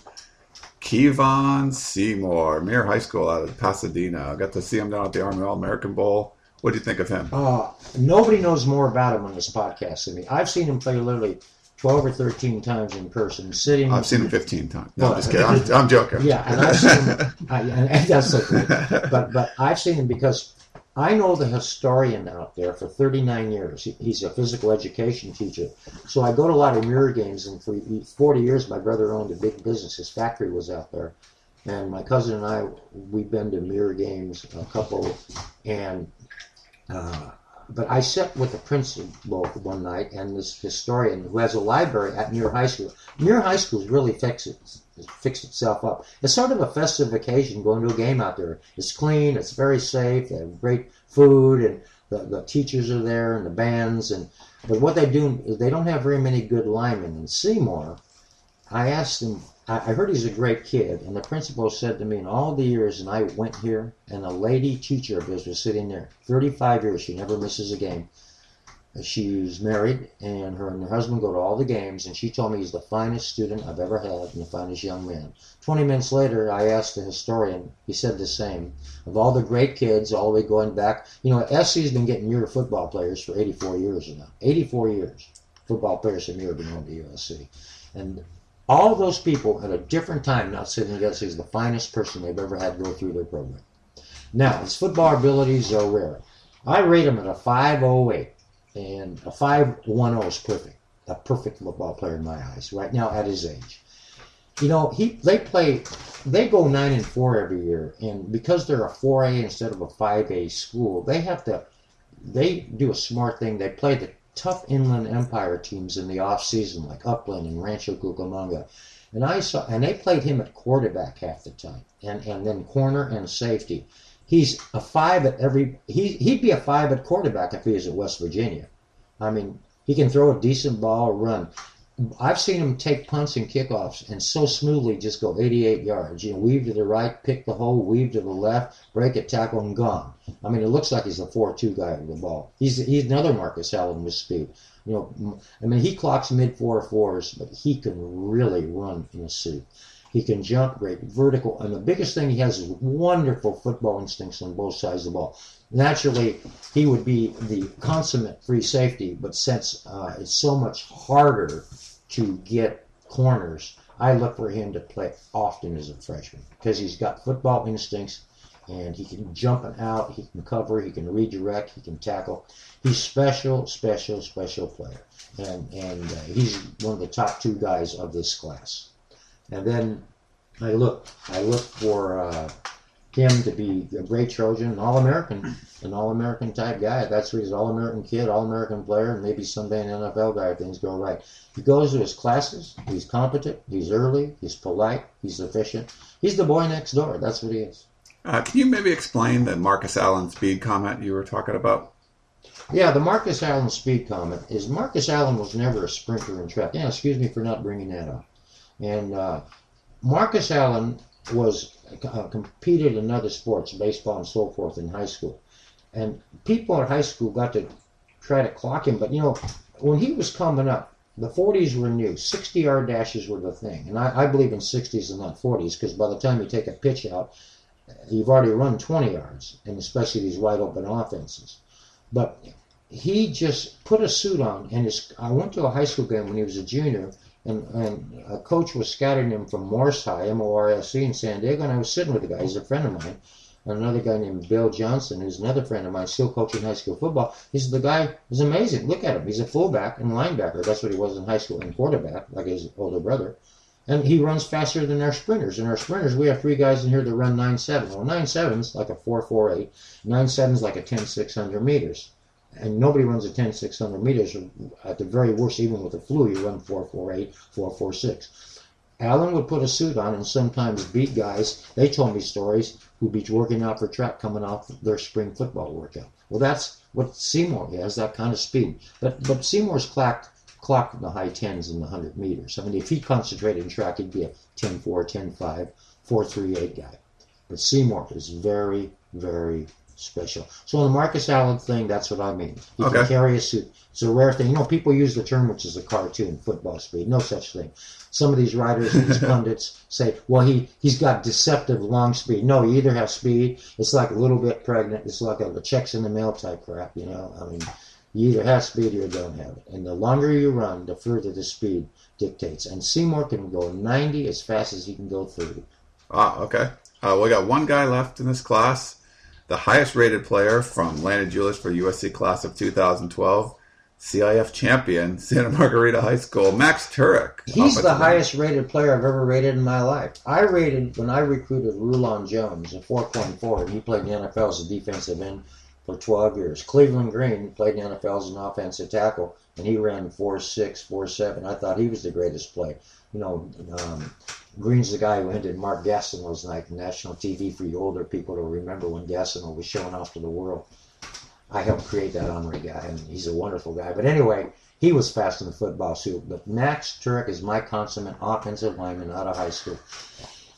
Kevon Seymour, Muir High School out of Pasadena. I got to see him down at the Army All American Bowl. What do you think of him? Uh, nobody knows more about him on this podcast than me. I've seen him play literally 12 or 13 times in person, sitting. I've seen him 15 times. No, I'm just kidding. I'm, I'm joking. Yeah, and I've seen him. I, and that's. But, but I've seen him because I know the historian out there for 39 years. He, he's a physical education teacher. So I go to a lot of Muir games, and for 40 years, my brother owned a big business. His factory was out there. And my cousin and I, we've been to Muir games, a couple, and uh, but I sat with the principal one night and this historian who has a library at Muir High School. Muir High School's really fixed it, fixed itself up. It's sort of a festive occasion going to a game out there. It's clean, it's very safe, they have great food, and the, the teachers are there and the bands. And but what they do is they don't have very many good linemen. And Seymour, I asked him. I heard he's a great kid, and the principal said to me, in all the years, and I went here, and a lady teacher of his was sitting there, 35 years, she never misses a game. She's married, and her and her husband go to all the games, and she told me he's the finest student I've ever had and the finest young man. 20 minutes later, I asked the historian, he said the same. Of all the great kids, all the way going back, you know, SC's been getting Muir football players for 84 years now. 84 years. Football players have been going to USC. And all those people at a different time now sitting together says the finest person they've ever had go through their program. Now, his football abilities are rare. I rate him at a 508, and a 510 is perfect. A perfect football player in my eyes right now at his age. You know, he they play they go nine and four every year, and because they're a 4A instead of a 5A school, they have to they do a smart thing. They play the tough Inland Empire teams in the off season, like Upland and Rancho Cucamonga. And I saw, and they played him at quarterback half the time, and and then corner and safety. He's a five at every. He he'd be a five at quarterback if he was at West Virginia. I mean, he can throw a decent ball, or run. I've seen him take punts and kickoffs and so smoothly just go 88 yards. You know, weave to the right, pick the hole, weave to the left, break a tackle, and gone. I mean, it looks like he's a 4-2 guy with the ball. He's he's another Marcus Allen with speed. You know, I mean, he clocks mid four fours, but he can really run in a suit. He can jump great, vertical, and the biggest thing he has is wonderful football instincts on both sides of the ball. Naturally, he would be the consummate free safety, but since uh, it's so much harder to get corners, I look for him to play often as a freshman because he's got football instincts and he can jump and out, he can cover, he can redirect, he can tackle. He's special, special, special player, and and uh, he's one of the top two guys of this class. And then I look, I look for uh, him to be a great Trojan, an All-American, an All-American type guy. That's what he's All-American kid, All-American player, and maybe someday an NFL guy if things go right. He goes to his classes. He's competent. He's early. He's polite. He's efficient. He's the boy next door. That's what he is. Uh, can you maybe explain the Marcus Allen speed comment you were talking about? Yeah, the Marcus Allen speed comment is Marcus Allen was never a sprinter in track. Yeah, excuse me for not bringing that up. And uh, Marcus Allen was uh, competed in other sports, baseball and so forth, in high school. And people at high school got to try to clock him, but you know, when he was coming up, the 40s were new. 60 yard dashes were the thing. And I, I believe in 60s and not 40s because by the time you take a pitch out, you've already run 20 yards, and especially these wide open offenses. But he just put a suit on, and his, I went to a high school game when he was a junior, and, and a coach was scouting him from Morse High, M-O-R-S-E, in San Diego, and I was sitting with a guy, he's a friend of mine, another guy named Bill Johnson, who's another friend of mine, still coaching high school football. He's the guy is amazing. Look at him. He's a fullback and linebacker. That's what he was in high school, and quarterback, like his older brother. And he runs faster than our sprinters. And our sprinters, we have three guys in here that run 9.7. Well, 9.7's like a 4.48. 9.7's like a 10.600 meters. And nobody runs a 10 600 meters. At the very worst, even with a flu, you run 4.48, 4.46. Allen would put a suit on and sometimes beat guys. They told me stories who'd be working out for track coming off their spring football workout. Well, that's what Seymour has, that kind of speed. But but Seymour's clocked clocked in the high 10s in the 100 meters. I mean, if he concentrated in track, he'd be a 10-4, 10-5, 4-3-8 guy. But Seymour is very, very special. So on the Marcus Allen thing, that's what I mean. He Okay. can carry a suit. It's a rare thing. You know, people use the term, which is a cartoon, football speed. No such thing. Some of these writers and these pundits say, well, he, he's got deceptive long speed. No, you either have speed, it's like a little bit pregnant, it's like a, a checks in the mail type crap, you know. I mean, you either have speed or you don't have it. And the longer you run, the further the speed dictates. And Seymour can go 90 as fast as he can go 30. Ah, okay. Uh, we got one guy left in this class. The highest rated player from Lannie Julias for USC class of 2012, CIF champion, Santa Margarita High School, Max Tuerk. He's the highest rated player I've ever rated in my life. I rated when I recruited Rulon Jones a 4.4, and he played in the NFL as a defensive end for 12 years. Cleveland Green played in the NFL as an offensive tackle, and he ran 4.6, 4.7. I thought he was the greatest player. You know, um, Green's the guy who ended Mark Gastineau's night on national TV for you older people to remember when Gastineau was showing off to the world. I helped create that honorary guy, and he's a wonderful guy. But anyway, he was fast in the football suit. But Max Tuerk is my consummate offensive lineman out of high school.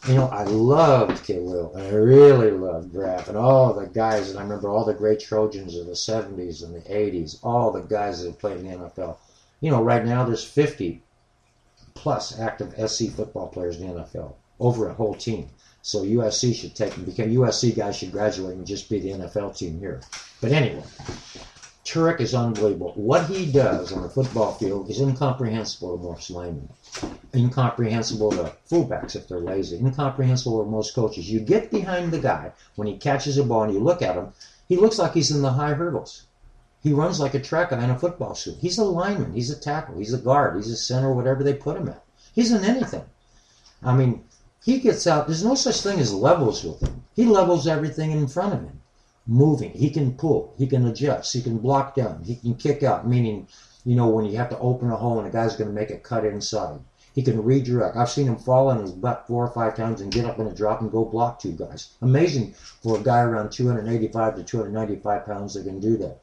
You know, I loved Kalil, and I really loved Graf, and all the guys, and I remember all the great Trojans of the 70s and the 80s, all the guys that played in the NFL. You know, right now there's 50 plus active SC football players in the NFL, over a whole team. So USC should take them, because USC guys should graduate and just be the NFL team here. But anyway, Tuerk is unbelievable. What he does on the football field is incomprehensible to most linemen, incomprehensible to fullbacks if they're lazy, incomprehensible to most coaches. You get behind the guy when he catches a ball and you look at him, he looks like he's in the high hurdles. He runs like a track guy in a football suit. He's a lineman, he's a tackle, he's a guard, he's a center, whatever they put him at. He's in anything. I mean, he gets out. There's no such thing as levels with him. He levels everything in front of him. Moving, he can pull, he can adjust, he can block down, he can kick out. Meaning, you know, when you have to open a hole and a guy's going to make a cut inside, he can redirect. I've seen him fall on his butt four or five times and get up in a drop and go block two guys. Amazing for a guy around 285 to 295 pounds that can do that.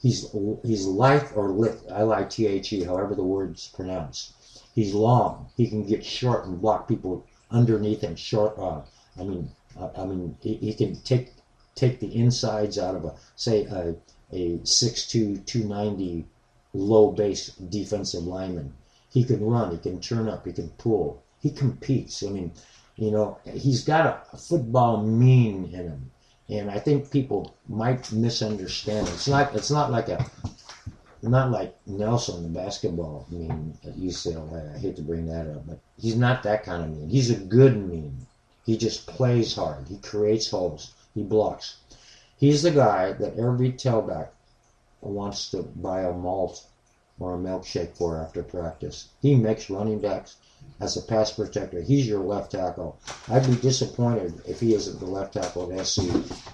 He's he's lithe or lithe. I like T H E, however the word's pronounced. He's long. He can get short and block people underneath him. Short. Uh, I mean, uh, I mean, he, he can take take the insides out of a say a a 6'2", 290 low base defensive lineman. He can run. He can turn up. He can pull. he competes. I mean, you know, he's got a, a football mean in him, and I think people might misunderstand. It's not. It's not like a. Not like Nelson, the basketball mean at UCLA. I hate to bring that up, but he's not that kind of mean. He's a good mean. He just plays hard. He creates holes. He blocks. He's the guy that every tailback wants to buy a malt or a milkshake for after practice. He makes running backs as a pass protector. He's your left tackle. I'd be disappointed if he isn't the left tackle at SC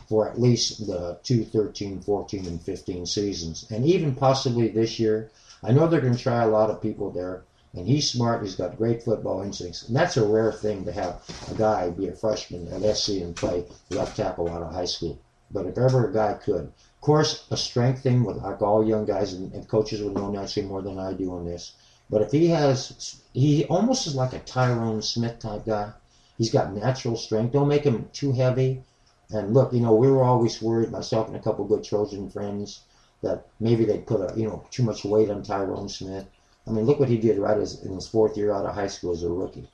for at least the 2, 13, 14, and 15 seasons. And even possibly this year. I know they're going to try a lot of people there. And he's smart. He's got great football instincts. And that's a rare thing to have a guy be a freshman at SC and play left tackle out of high school. But if ever a guy could, of course, a strength thing with like all young guys and, and coaches would know Nancy more than I do on this. But if he has, he almost is like a Tyron Smith type guy. He's got natural strength. Don't make him too heavy. And look, you know, we were always worried, myself and a couple good Trojan friends, that maybe they'd put a, you know, too much weight on Tyron Smith. I mean, look what he did right as, in his fourth year out of high school as a rookie.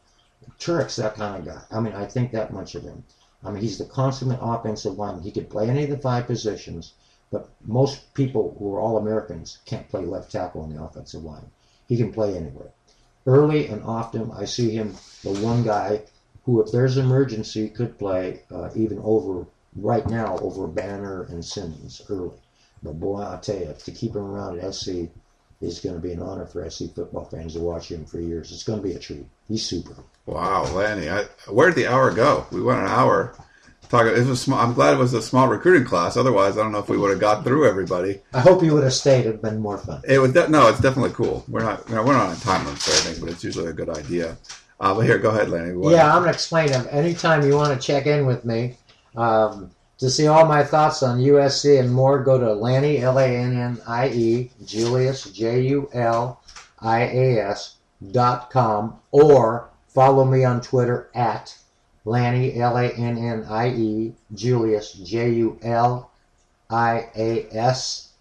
Tuerk's that kind of guy. I mean, I think that much of him. I mean, he's the consummate offensive lineman. He could play any of the five positions, but most people who are all Americans can't play left tackle in the offensive line. He can play anywhere. Early and often, I see him the one guy who, if there's an emergency, could play uh, even over right now over Banner and Simmons early. But boy, I tell you, to keep him around at SC is going to be an honor for SC football fans to watch him for years. It's going to be a treat. He's super. Wow, Lannie, I, where'd the hour go? We went an hour. Talking, it was small. I'm glad it was a small recruiting class. Otherwise, I don't know if we would have got through everybody. I hope you would have stayed. It'd been more fun. It was de- no, it's definitely cool. We're not, you know, we're not on a time limit or anything, but it's usually a good idea. Uh, but here, go ahead, Lannie. What- Yeah, I'm going to explain them. Anytime you want to check in with me um, to see all my thoughts on USC and more, go to Lannie, L A N N I E, Julias, J U L I A S dot com, or follow me on Twitter at Lannie, L A N N I E, Julias, J U L I A S,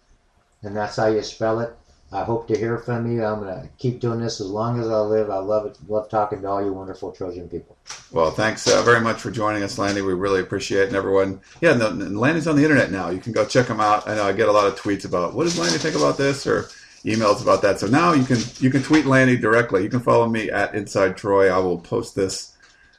and that's how you spell it. I hope to hear from you. I'm going to keep doing this as long as I live. I love it. Love talking to all you wonderful Trojan people. Well, thanks uh, very much for joining us, Lannie. We really appreciate it. And everyone, yeah, Lannie's on the internet now. You can go check him out. I know I get a lot of tweets about what does Lannie think about this or emails about that. So now you can you can tweet Lannie directly. You can follow me at Inside Troy. I will post this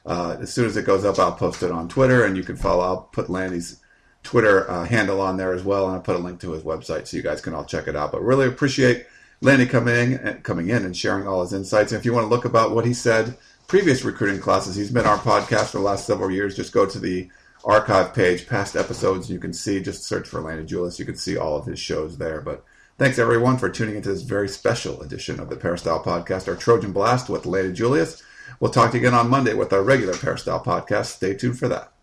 uh, as soon as it goes up. I'll post it on Twitter, and you can follow. I'll put Lannie's Twitter uh, handle on there as well, and I'll put a link to his website so you guys can all check it out. But really appreciate Lannie coming in, coming in and sharing all his insights. And if you want to look about what he said previous recruiting classes, he's been our podcast for the last several years. Just go to the archive page, past episodes. You can see, just search for Lannie Julias. You can see all of his shows there. But thanks everyone for tuning into this very special edition of the Peristyle Podcast, our Trojan Blast with Lannie Julias. We'll talk to you again on Monday with our regular Peristyle Podcast. Stay tuned for that.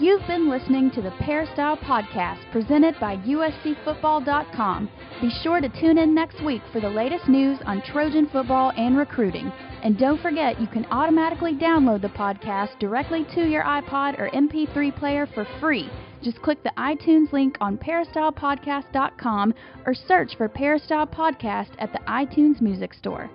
You've been listening to the Peristyle Podcast presented by USCFootball.com. Be sure to tune in next week for the latest news on Trojan football and recruiting. And don't forget, you can automatically download the podcast directly to your iPod or MP3 player for free. Just click the iTunes link on peristylepodcast.com or search for Peristyle Podcast at the iTunes Music Store.